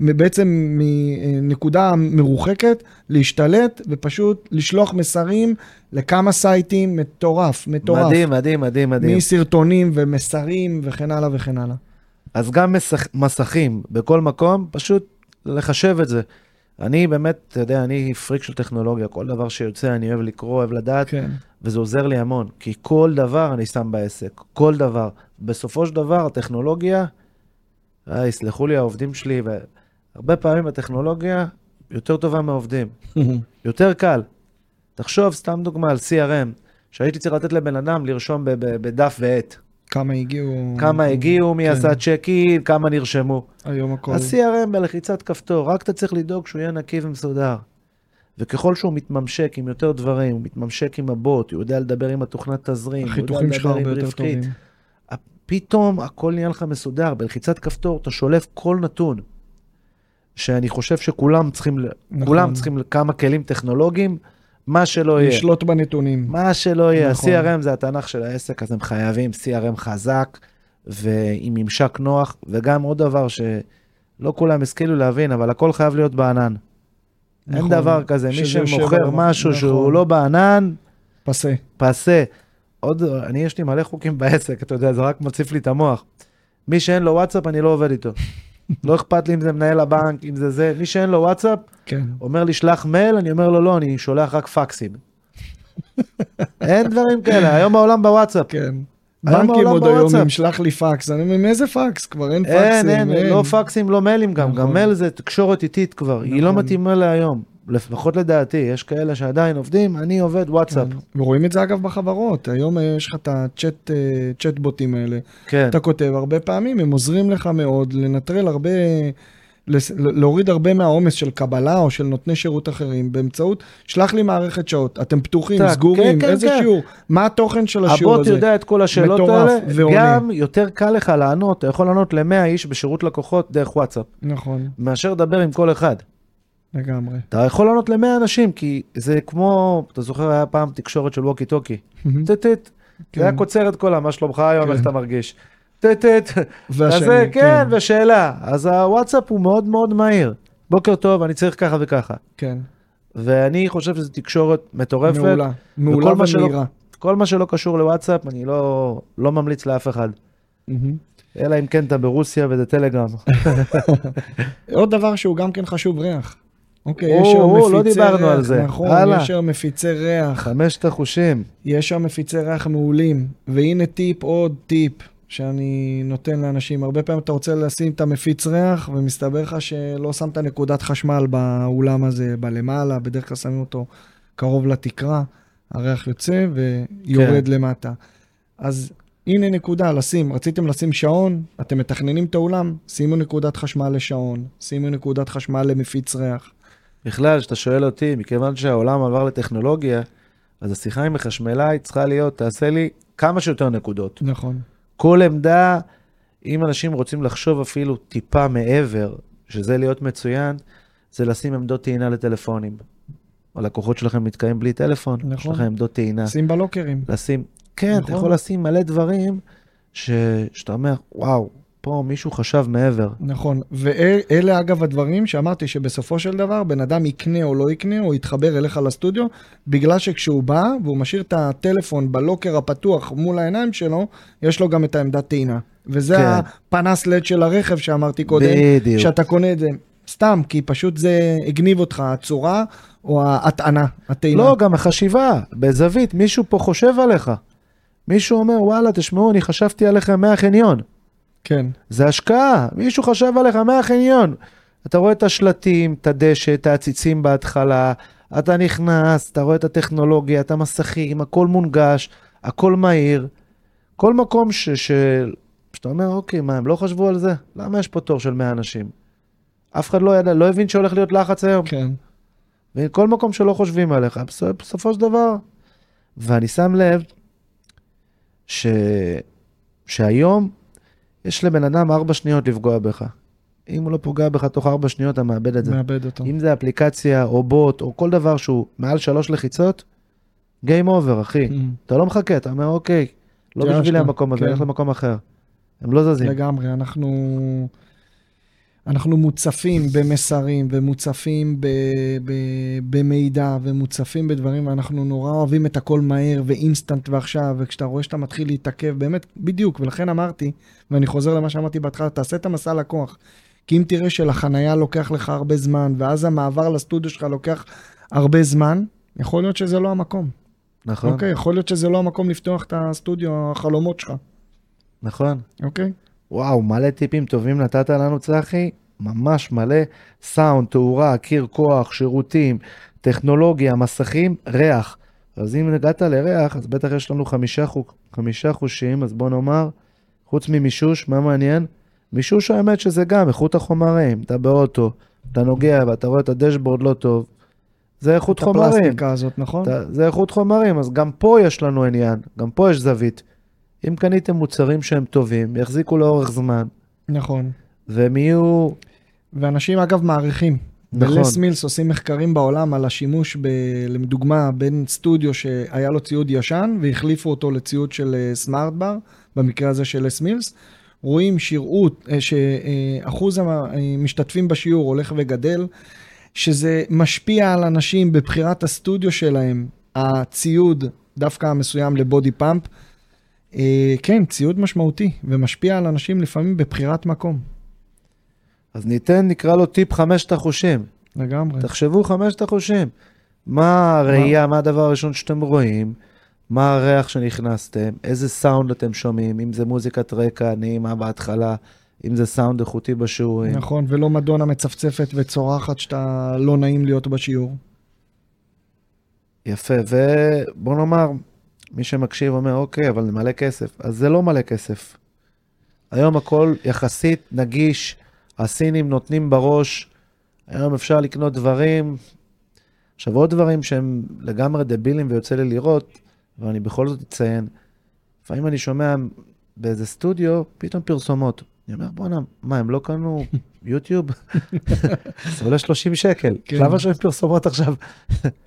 בעצם מנקודה מרוחקת להשתלט ופשוט לשלוח מסרים לכמה סייטים, מטורף, מטורף. מדהים, מדהים, מדהים, מדהים. מסרטונים ומסרים וכן הלאה וכן הלאה. אז גם מסך, מסכים בכל מקום, פשוט לחשב את זה. אני באמת, אתה יודע, אני פריק של טכנולוגיה, כל דבר שיוצא אני אוהב לקרוא, אוהב לדעת, כן. וזה עוזר לי המון, כי כל דבר אני שם בעסק, כל דבר. בסופו של דבר, הטכנולוגיה, אה, יסלחו לי העובדים שלי, והרבה פעמים הטכנולוגיה יותר טובה מהעובדים, יותר קל. תחשוב, סתם דוגמה על CRM, שהייתי צריך לתת לבן אדם לרשום בדף ועט. כמה הגיעו? כמה הגיעו, מי כן. עשה צ'ק אין, כמה נרשמו. היום הכל. ה-CRM בלחיצת כפתור, רק אתה צריך לדאוג שהוא יהיה נקי ומסודר. וככל שהוא מתממשק עם יותר דברים, הוא מתממשק עם הבוט, הוא יודע לדבר עם התוכנת תזרים, הוא יודע לדבר הרבה עם רווחית. פתאום הכל נהיה לך מסודר, בלחיצת כפתור אתה שולף כל נתון. שאני חושב שכולם צריכים, נכון. כולם צריכים כמה כלים טכנולוגיים, מה שלא יהיה. לשלוט בנתונים. מה שלא יהיה, נכון. ה-CRM זה התנ"ך של העסק, אז הם חייבים CRM חזק ועם ממשק נוח, וגם עוד דבר שלא כולם השכילו להבין, אבל הכל חייב להיות בענן. אין נכון. דבר כזה, מי שמוכר משהו נכון. שהוא לא בענן, פסה. פסה. עוד, אני יש לי מלא חוקים בעסק, אתה יודע, זה רק מציף לי את המוח. מי שאין לו וואטסאפ, אני לא עובד איתו. לא אכפת לי אם זה מנהל הבנק, אם זה זה, מי שאין לו וואטסאפ, כן. אומר לי שלח מייל, אני אומר לו לא, אני שולח רק פקסים. אין דברים כאלה, היום העולם בוואטסאפ. כן. בנקים עוד היום. אם שלח לי פקס, אני אומר, מאיזה פקס? כבר אין פקסים. אין, אין, לא פקסים, לא מיילים גם, גם נכון. מייל זה תקשורת איטית כבר, היא לא נכון. מתאימה להיום, לפחות לדעתי, יש כאלה שעדיין עובדים, אני עובד וואטסאפ, כן. ורואים את זה אגב בחברות, היום אה, יש לך את הצ'אט, אה, צ'אטבוטים האלה. כן, אתה כותב הרבה פעמים, הם עוזרים לך מאוד לנטרל הרבה, להוריד הרבה מהעומס של קבלה או של נותני שירות אחרים באמצעות, שלח לי מערכת שעות, אתם פתוחים, טק, סגורים, כן, כן, איזה כן. שיעור, מה התוכן של השיעור הבוט הזה. יודע את כל השאלות מטורף, האלה, ועונה. גם יותר קל לך לענות, אתה יכול לענות ל-100 איש בשירות לקוחות דרך וואטסאפ, נכון, מאשר לדבר עם כל אחד. לגמרי. אתה יכול לענות ל-100 אנשים, כי זה כמו, אתה זוכר, היה פעם תקשורת של ווקי טוקי, טט טט, זה היה כן. קוצר את כל מה שלומך היום, כן. איך אתה מרגיש. טט טט, והשני, אז כן, ושאלה. אז הוואטסאפ הוא מאוד מאוד מהיר. בוקר טוב, אני צריך ככה וככה. כן, ואני חושב שזו תקשורת מטורפת. מעולה, מעולה ומהירה. כל מה שלא קשור לוואטסאפ, אני לא, לא ממליץ לאף אחד. אלא אם כן אתה ברוסיה וזה טלגרם. עוד דבר שהוא גם כן חשוב, ריח. אוקיי, או, יש היום או, מפיצי לא ריח. דיברנו על זה. נכון, הלאה. יש היום מפיצי ריח. חמשת החושים. יש שם מפיצי ריח מעולים. והנה טיפ, עוד טיפ, שאני נותן לאנשים. הרבה פעמים אתה רוצה לשים את המפיץ ריח, ומסתבר לך שלא שמת נקודת חשמל באולם הזה, בלמעלה, בדרך כלל שמים אותו קרוב לתקרה, הריח יוצא ויורד כן. למטה. אז הנה נקודה, לשים, רציתם לשים שעון, אתם מתכננים את האולם, שימו נקודת חשמל לשעון, שימו נקודת חשמל למפיץ ריח. בכלל, כשאתה שואל אותי, מכיוון שהעולם עבר לטכנולוגיה, אז השיחה עם החשמלאי צריכה להיות, תעשה לי כמה שיותר נקודות. נכון. כל עמדה, אם אנשים רוצים לחשוב אפילו טיפה מעבר, שזה להיות מצוין, זה לשים עמדות טעינה לטלפונים. הלקוחות שלכם נתקעים בלי טלפון, יש נכון. לכם עמדות טעינה. שים בלוקרים. לשים, כן, אתה נכון. יכול לשים מלא דברים ש... שאתה אומר, וואו, פה מישהו חשב מעבר. נכון, ואלה אגב הדברים שאמרתי שבסופו של דבר בן אדם יקנה או לא יקנה או יתחבר אליך לסטודיו, בגלל שכשהוא בא והוא משאיר את הטלפון בלוקר הפתוח מול העיניים שלו, יש לו גם את העמדת טעינה. וזה כן. הפנס לד של הרכב שאמרתי קודם, בדיוק. שאתה קונה את זה סתם, כי פשוט זה הגניב אותך, הצורה או ההטענה, הטעינה. לא, גם החשיבה, בזווית, מישהו פה חושב עליך. מישהו אומר, וואלה, תשמעו, אני חשבתי עליכם מהחניון. כן, זה השקעה, מישהו חשב עליך מהחניון. אתה רואה את השלטים, את הדשא, את העציצים בהתחלה, אתה נכנס, אתה רואה את הטכנולוגיה, את המסכים, הכל מונגש, הכל מהיר. כל מקום ש... ש... שאתה אומר, אוקיי, מה, הם לא חשבו על זה? למה יש פה תור של 100 אנשים? אף אחד לא ידע, לא הבין שהולך להיות לחץ היום. כן, וכל מקום שלא חושבים עליך, בסופ- בסופו של דבר. ואני שם לב ש... שהיום יש לבן אדם ארבע שניות לפגוע בך. אם הוא לא פוגע בך תוך ארבע שניות, אתה מאבד את זה. מאבד אותו. אם זה אפליקציה או בוט או כל דבר שהוא מעל שלוש לחיצות, Game over, אחי. Mm, אתה לא מחכה, אתה אומר, אוקיי, לא בשבילי המקום הזה, כן. נלך למקום אחר. הם לא זזים. לגמרי, אנחנו, אנחנו מוצפים במסרים ומוצפים ב, ב, במידע ומוצפים בדברים, ואנחנו נורא אוהבים את הכל מהר ואינסטנט ועכשיו, וכשאתה רואה שאתה מתחיל להתעכב, באמת, בדיוק, ולכן אמרתי, ואני חוזר למה שאמרתי בהתחלה, תעשה את המסע לקוח. כי אם תראה שלחנייה לוקח לך הרבה זמן, ואז המעבר לסטודיו שלך לוקח הרבה זמן, יכול להיות שזה לא המקום. נכון, אוקיי, יכול להיות שזה לא המקום לפתוח את הסטודיו, החלומות שלך, נכון. אוקיי? וואו, מלא טיפים טובים נתת לנו, צחי. ממש מלא. סאונד, תאורה, קיר כוח, שירותים, טכנולוגיה, מסכים, ריח. אז אם הגעת לריח, אז בטח יש לנו חמישה, חו... חמישה חושים, אז בוא נאמר, חוץ ממישוש, מה מעניין? מישוש האמת שזה גם איכות החומרים. אתה באוטו, אתה נוגע ואתה רואה את הדשבורד לא טוב, זה איכות את חומרים. הפלסטיקה הזאת, נכון? אתה, זה איכות חומרים, אז גם פה יש לנו עניין, גם פה יש זווית. אם קניתם מוצרים שהם טובים, יחזיקו לאורך זמן, נכון. והם יהיו... ואנשים אגב מעריכים. נכון. בלס מילס עושים מחקרים בעולם על השימוש, ב, לדוגמה, בין סטודיו שהיה לו ציוד ישן והחליפו אותו לציוד של אה, סמארט בר, במקרה הזה של לס מילס, רואים שירות, אה, שאחוז המשתתפים בשיעור הולך וגדל, שזה משפיע על אנשים בבחירת הסטודיו שלהם, הציוד דווקא המסוים לבודי פאמפ. אה, כן, ציוד משמעותי, ומשפיע על אנשים לפעמים בבחירת מקום. אז ניתן, נקרא לו טיפ חמשת החושים. לגמרי. תחשבו חמשת החושים. מה הראייה, מה הדבר הראשון שאתם רואים, מה הריח שנכנסתם, איזה סאונד אתם שומעים, אם זה מוזיקת רקע נעימה בהתחלה, אם זה סאונד איכותי בשיעורים. נכון, ולא מדונה מצפצפת וצורחת שאתה לא נעים להיות בשיעור. יפה, ובוא נאמר, מי שמקשיב אומר, אוקיי, אבל זה מלא כסף. אז זה לא מלא כסף. היום הכל יחסית נגיש, הסינים נותנים בראש, היום אפשר לקנות דברים. עכשיו, עוד דברים שהם לגמרי דבילים ויוצא לי לראות, ואני בכל זאת אציין, לפעמים אני שומע באיזה סטודיו, פתאום פרסומות. אני אומר, בואנה, מה, הם לא קנו יוטיוב? זה עולה 30 שקל. כן. למה שומעים פרסומות עכשיו?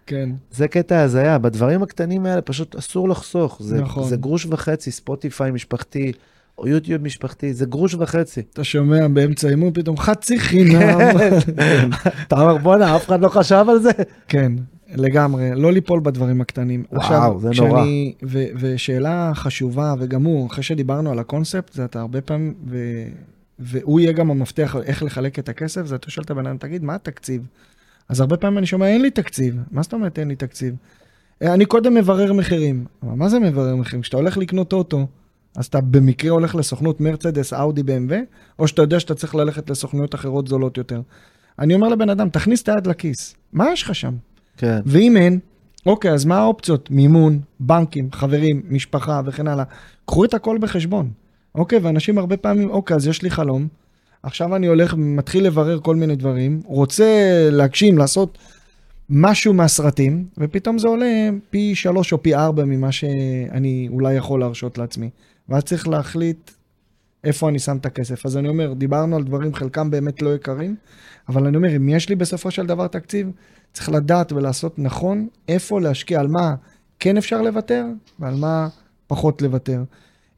כן. זה קטע הזיה, בדברים הקטנים האלה פשוט אסור לחסוך. זה, נכון. זה גרוש וחצי, ספוטיפיי משפחתי, או יוטיוב משפחתי, זה גרוש וחצי. אתה שומע באמצע אימון פתאום חצי חינם. אתה אומר, בואנה, אף אחד לא חשב על זה? כן, לגמרי. לא ליפול בדברים הקטנים. וואו, זה כשאני- נורא. ו- ושאלה חשובה, וגם הוא, אחרי שדיברנו על הקונספט, זה אתה הרבה פעמים, ו- והוא יהיה גם המפתח איך לחלק את הכסף, זה אתה שואל את הבן אדם, תגיד, מה התקציב? אז הרבה פעמים אני שומע, אין לי תקציב. מה זאת אומרת אין לי תקציב? אה, אני קודם מברר מחירים. אבל מה זה מברר מחירים? כשאתה הולך לקנות אוטו, אז אתה במקרה הולך לסוכנות מרצדס, אאודי, BMW, או שאתה יודע שאתה צריך ללכת לסוכנויות אחרות זולות יותר. אני אומר לבן אדם, תכניס את היד לכיס, מה יש לך שם? כן. ואם אין, אוקיי, אז מה האופציות? מימון, בנקים, חברים, משפחה וכן הלאה. קחו את הכל בחשבון. אוקיי, ואנשים הרבה פעמים, אוקיי, אז יש לי חלום, עכשיו אני הולך ומתחיל לברר כל מיני דברים, רוצה להגשים, לעשות משהו מהסרטים, ופתאום זה עולה פי שלוש או פי ארבע ממה שאני אולי יכול להרשות לעצמי. ואז צריך להחליט איפה אני שם את הכסף. אז אני אומר, דיברנו על דברים, חלקם באמת לא יקרים, אבל אני אומר, אם יש לי בסופו של דבר תקציב, צריך לדעת ולעשות נכון איפה להשקיע, על מה כן אפשר לוותר ועל מה פחות לוותר.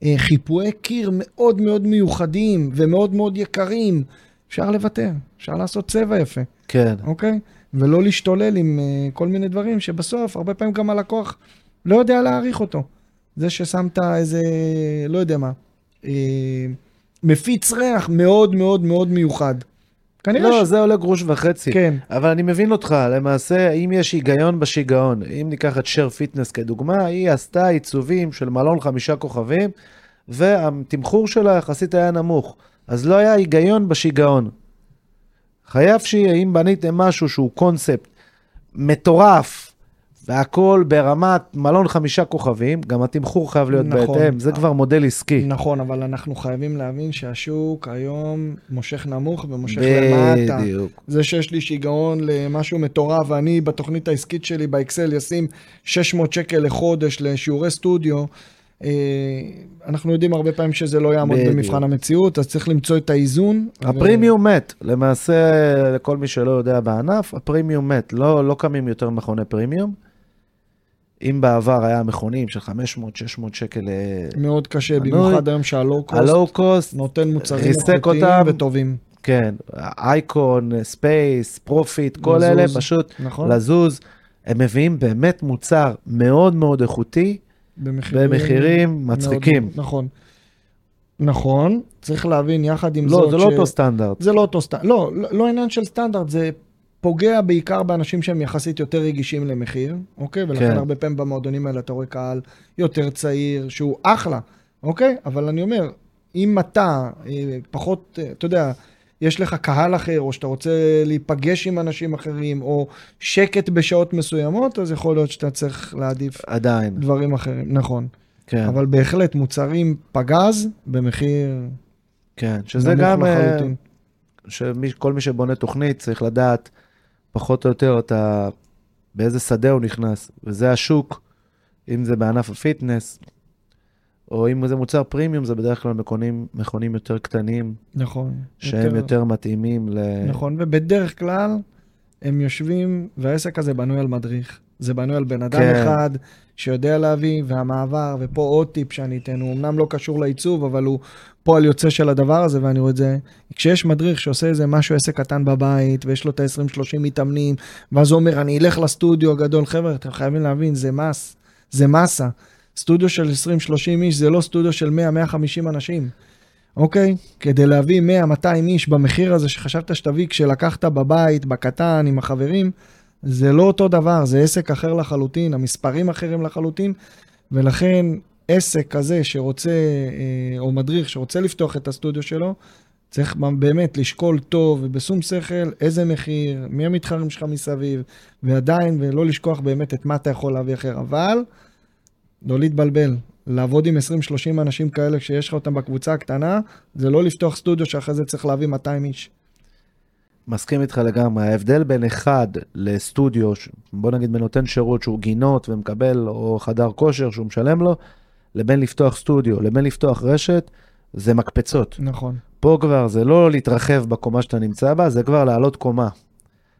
אה, חיפויי קיר מאוד מאוד מיוחדים ומאוד מאוד יקרים, אפשר לוותר, אפשר לעשות צבע יפה, כן. אוקיי? ולא להשתולל עם uh, כל מיני דברים שבסוף, הרבה פעמים גם הלקוח לא יודע להעריך אותו. זה ששמת איזה, לא יודע מה, אה, מפיץ ריח מאוד מאוד מאוד מיוחד. כנראה לא, ש... זה עולה גרוש וחצי. כן. אבל אני מבין אותך, למעשה, אם יש היגיון בשיגעון, אם ניקח את שר פיטנס כדוגמה, היא עשתה עיצובים של מלון חמישה כוכבים, והתמחור שלה יחסית היה נמוך. אז לא היה היגיון בשיגעון. חייב שיהיה, אם בניתם משהו שהוא קונספט מטורף, והכל ברמת מלון חמישה כוכבים, גם התמחור חייב להיות נכון. בהתאם, זה כבר מודל עסקי. נכון, אבל אנחנו חייבים להבין שהשוק היום מושך נמוך ומושך למטה. בדיוק. זה שיש לי שיגעון למשהו מטורף, ואני בתוכנית העסקית שלי באקסל אשים 600 שקל לחודש לשיעורי סטודיו, אה, אנחנו יודעים הרבה פעמים שזה לא יעמוד בדיוק. במבחן המציאות, אז צריך למצוא את האיזון. ו- הפרימיום מת, למעשה, לכל מי שלא יודע בענף, הפרימיום מת, לא, לא קמים יותר מכוני פרימיום. אם בעבר היה מכונים של 500-600 שקל, אה, מאוד קשה, מנוי. במיוחד היום שה low cost ה low cost, נותן מוצרים איכותיים. וטובים. כן, אייקון, ספייס, פרופיט, כל לזוז, אלה פשוט נכון? לזוז. הם מביאים באמת מוצר מאוד מאוד איכותי, במחירים, במחירים מצחיקים. מאוד, נכון. נכון, צריך להבין יחד עם לא, זאת זה לא אותו סטנדרט. זה לא אותו סטנדרט, לא, לא, לא עניין של סטנדרט, זה פוגע בעיקר באנשים שהם יחסית יותר רגישים למחיר, אוקיי? ולכן כן. הרבה פעמים במועדונים האלה אתה רואה קהל יותר צעיר, שהוא אחלה, אוקיי? אבל אני אומר, אם אתה אה, פחות, אה, אתה יודע, יש לך קהל אחר, או שאתה רוצה להיפגש עם אנשים אחרים, או שקט בשעות מסוימות, אז יכול להיות שאתה צריך להעדיף עדיין, דברים אחרים, נכון. כן, אבל בהחלט מוצרים פגז במחיר כן, שזה גם, אה, לחלוטין. שכל מי שבונה תוכנית צריך לדעת פחות או יותר אתה, באיזה שדה הוא נכנס, וזה השוק, אם זה בענף הפיטנס, או אם זה מוצר פרימיום, זה בדרך כלל מכונים, מכונים יותר קטנים, נכון. שהם יותר מתאימים ל... נכון, ובדרך כלל הם יושבים, והעסק הזה בנוי על מדריך. זה בנוי על בן אדם כן. אחד שיודע להביא, והמעבר, ופה עוד טיפ שאני אתן, הוא אמנם לא קשור לעיצוב, אבל הוא פועל יוצא של הדבר הזה, ואני רואה את זה. כשיש מדריך שעושה איזה משהו, עסק קטן בבית, ויש לו את ה-20-30 מתאמנים, ואז הוא אומר, אני אלך לסטודיו הגדול, חבר'ה, אתם חייבים להבין, זה מס, זה מסה. סטודיו של 20-30 איש זה לא סטודיו של 100-150 אנשים. אוקיי? כדי להביא 100-200 איש במחיר הזה שחשבת שתביא כשלקחת בבית, בקטן, עם החברים, זה לא אותו דבר, זה עסק אחר לחלוטין, המספרים אחרים לחלוטין, ולכן עסק כזה שרוצה, אה, או מדריך שרוצה לפתוח את הסטודיו שלו, צריך באמת לשקול טוב ובשום שכל איזה מחיר, מי המתחרים שלך מסביב, ועדיין, ולא לשכוח באמת את מה אתה יכול להביא אחר. אבל, לא להתבלבל, לעבוד עם 20-30 אנשים כאלה כשיש לך אותם בקבוצה הקטנה, זה לא לפתוח סטודיו שאחרי זה צריך להביא 200 איש. מסכים איתך לגמרי. ההבדל בין אחד לסטודיו, בוא נגיד בנותן שירות שהוא גינות ומקבל, או חדר כושר שהוא משלם לו, לבין לפתוח סטודיו, לבין לפתוח רשת, זה מקפצות. נכון. פה כבר זה לא להתרחב בקומה שאתה נמצא בה, זה כבר לעלות קומה.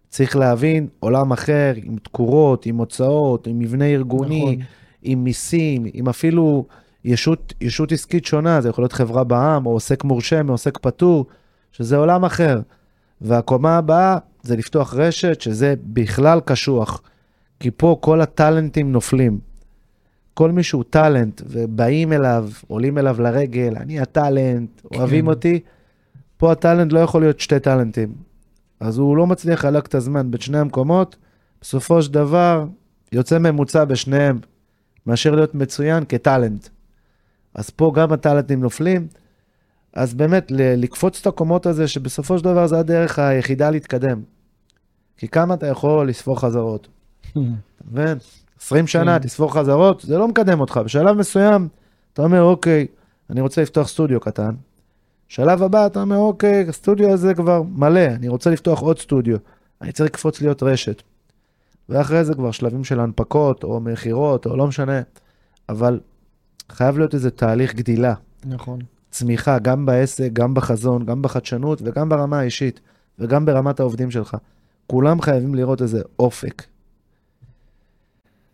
צריך להבין עולם אחר, עם תקורות, עם הוצאות, עם מבנה ארגוני, נכון. עם מיסים, עם אפילו ישות, ישות עסקית שונה, זה יכול להיות חברה בע"מ, או עוסק מורשה מעוסק פטור, שזה עולם אחר. והקומה הבאה זה לפתוח רשת, שזה בכלל קשוח, כי פה כל הטאלנטים נופלים. כל מי שהוא טאלנט, ובאים אליו, עולים אליו לרגל, אני הטאלנט, אוהבים כן. אותי, פה הטאלנט לא יכול להיות שתי טאלנטים. אז הוא לא מצליח לחלק את הזמן בין שני המקומות, בסופו של דבר יוצא ממוצע בשניהם, מאשר להיות מצוין כטאלנט. אז פה גם הטאלנטים נופלים, אז באמת לקפוץ את הקומות הזה, שבסופו של דבר זה הדרך היחידה להתקדם. כי כמה אתה יכול לספור חזרות? אתה מבין? 20 שנה כן. תספור חזרות, זה לא מקדם אותך. בשלב מסוים, אתה אומר, אוקיי, אני רוצה לפתוח סטודיו קטן. שלב הבא, אתה אומר, אוקיי, הסטודיו הזה כבר מלא, אני רוצה לפתוח עוד סטודיו. אני צריך לקפוץ להיות רשת. ואחרי זה כבר שלבים של הנפקות, או מכירות, או לא משנה. אבל חייב להיות איזה תהליך גדילה, נכון. צמיחה, גם בעסק, גם בחזון, גם בחדשנות, וגם ברמה האישית, וגם ברמת העובדים שלך. כולם חייבים לראות איזה אופק.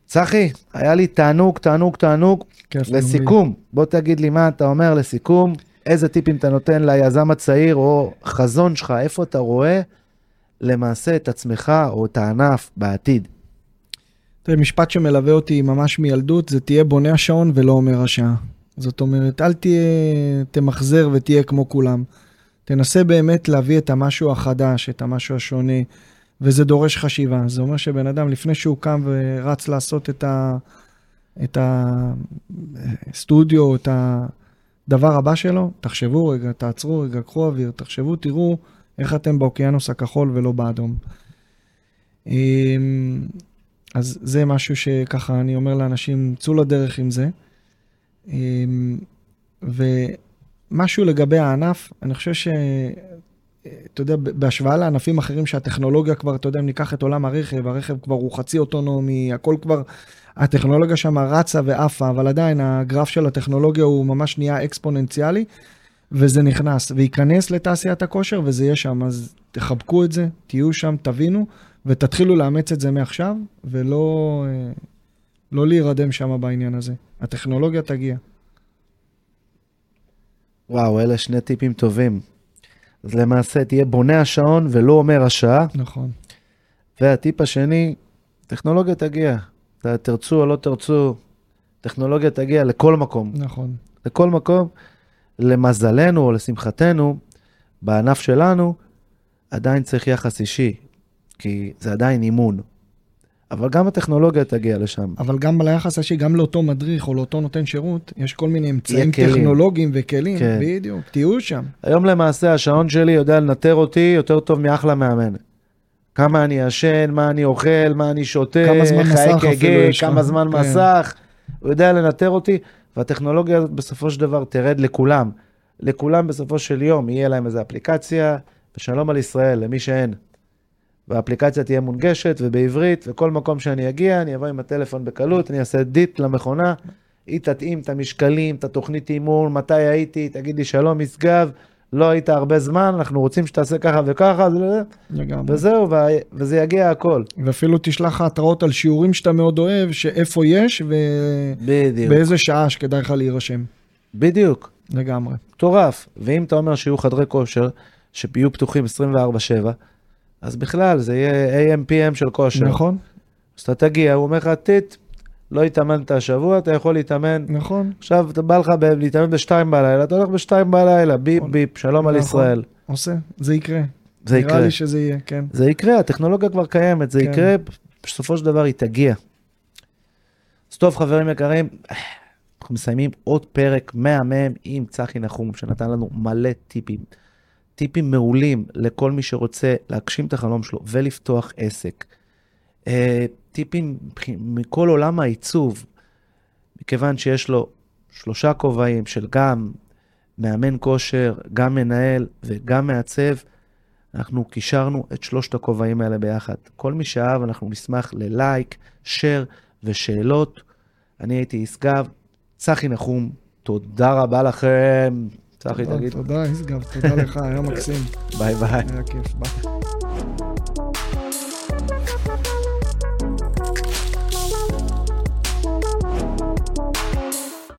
צחי, היה לי תענוג, תענוג, תענוג. לסיכום, בוא תגיד לי מה אתה אומר לסיכום, איזה טיפים אתה נותן ליזם הצעיר, או חזון שלך, איפה אתה רואה למעשה את עצמך או את הענף בעתיד. זה משפט שמלווה אותי ממש מילדות, זה תהיה בונה השעון ולא אומר השעה. זאת אומרת, אל תהיה, תמחזר ותהיה כמו כולם. תנסה באמת להביא את המשהו החדש, את המשהו השונה, וזה דורש חשיבה. זה אומר שבן אדם, לפני שהוא קם ורץ לעשות את, ה, את הסטודיו, את הדבר הבא שלו, תחשבו רגע, תעצרו רגע, קחו אוויר, תחשבו, תראו איך אתם באוקיינוס הכחול ולא באדום. אמ, אז זה משהו שככה אני אומר לאנשים, צאו לדרך עם זה. אמ, ומשהו לגבי הענף, אני חושב. אתה יודע, בהשוואה לענפים אחרים שהטכנולוגיה כבר, אתה יודע, אם ניקח את עולם הרכב, הרכב כבר הוא חצי אוטונומי, הכל כבר, הטכנולוגיה שם רצה ועפה, אבל עדיין הגרף של הטכנולוגיה הוא ממש נהיה אקספוננציאלי, וזה נכנס, וייכנס לתעשיית הכושר, וזה יהיה שם, אז תחבקו את זה, תהיו שם, תבינו, ותתחילו לאמץ את זה מעכשיו, ולא אה, לא להירדם שם בעניין הזה. הטכנולוגיה תגיע. וואו, אלה שני טיפים טובים. אז למעשה תהיה בונה השעון ולא אומר השעה. נכון. והטיפ השני, טכנולוגיה תגיע. תרצו או לא תרצו, טכנולוגיה תגיע לכל מקום. נכון. לכל מקום. למזלנו או לשמחתנו, בענף שלנו, עדיין צריך יחס אישי, כי זה עדיין אימון. אבל גם הטכנולוגיה תגיע לשם. אבל גם ליחס האישי, גם לאותו מדריך או לאותו נותן שירות, יש כל מיני אמצעים. טכנולוגיים וכלים, כן. בדיוק, תהיו שם. היום למעשה השעון שלי יודע לנטר אותי יותר טוב מאחלה מאמן. כמה אני ישן, מה אני אוכל, מה אני שותה, כמה זמן מסך אפילו יש כמה. זמן כן. מסך, הוא יודע לנטר אותי, והטכנולוגיה הזאת בסופו של דבר תרד לכולם. לכולם בסופו של יום יהיה להם איזו אפליקציה, ושלום על ישראל, למי שאין. והאפליקציה תהיה מונגשת ובעברית, וכל מקום שאני אגיע, אני אבוא עם הטלפון בקלות, אני אעשה דיט למכונה, היא תתאים את המשקלים, את התוכנית אימון, מתי הייתי, תגיד לי שלום משגב, לא היית הרבה זמן, אנחנו רוצים שתעשה ככה וככה, זה- לגמרי. וזהו, וה- וזה יגיע הכל. ואפילו תשלח התראות על שיעורים שאתה מאוד אוהב, שאיפה יש. ובאיזה שעה שכדאי לך להירשם. בדיוק, לגמרי. מטורף. ואם אתה אומר שיהיו חדרי כושר, שיהיו פתוחים 24/7, אז בכלל זה יהיה AM/PM של כושר. נכון, אז אתה תגיע, הוא אומר לך, טיט, לא התאמנת השבוע, אתה יכול להתאמן. נכון. עכשיו, אתה בא לך ב- להתאמן בשתיים בלילה, אתה הולך בשתיים בלילה, ביפ נכון. ביפ, שלום על נכון. ישראל. עושה, זה יקרה. זה נראה יקרה. לי שזה יהיה, כן. זה יקרה, הטכנולוגיה כבר קיימת, זה כן. יקרה, בסופו של דבר היא תגיע. אז טוב, חברים יקרים, אנחנו מסיימים עוד פרק מהמם עם צחי נחום, שנתן לנו מלא טיפים. טיפים מעולים לכל מי שרוצה להגשים את החלום שלו ולפתוח עסק. אה, טיפים מכל עולם העיצוב, מכיוון שיש לו שלושה כובעים של גם מאמן כושר, גם מנהל וגם מעצב, אנחנו קישרנו את שלושת הכובעים האלה ביחד. כל מי שאהב, אנחנו נשמח ל like, share ושאלות. אני הייתי ישגב, צחי נחום, תודה רבה לכם. צחי, תגיד תודה, ישגב, תודה לך, היה מקסים. ביי ביי. היה כיף, ביי.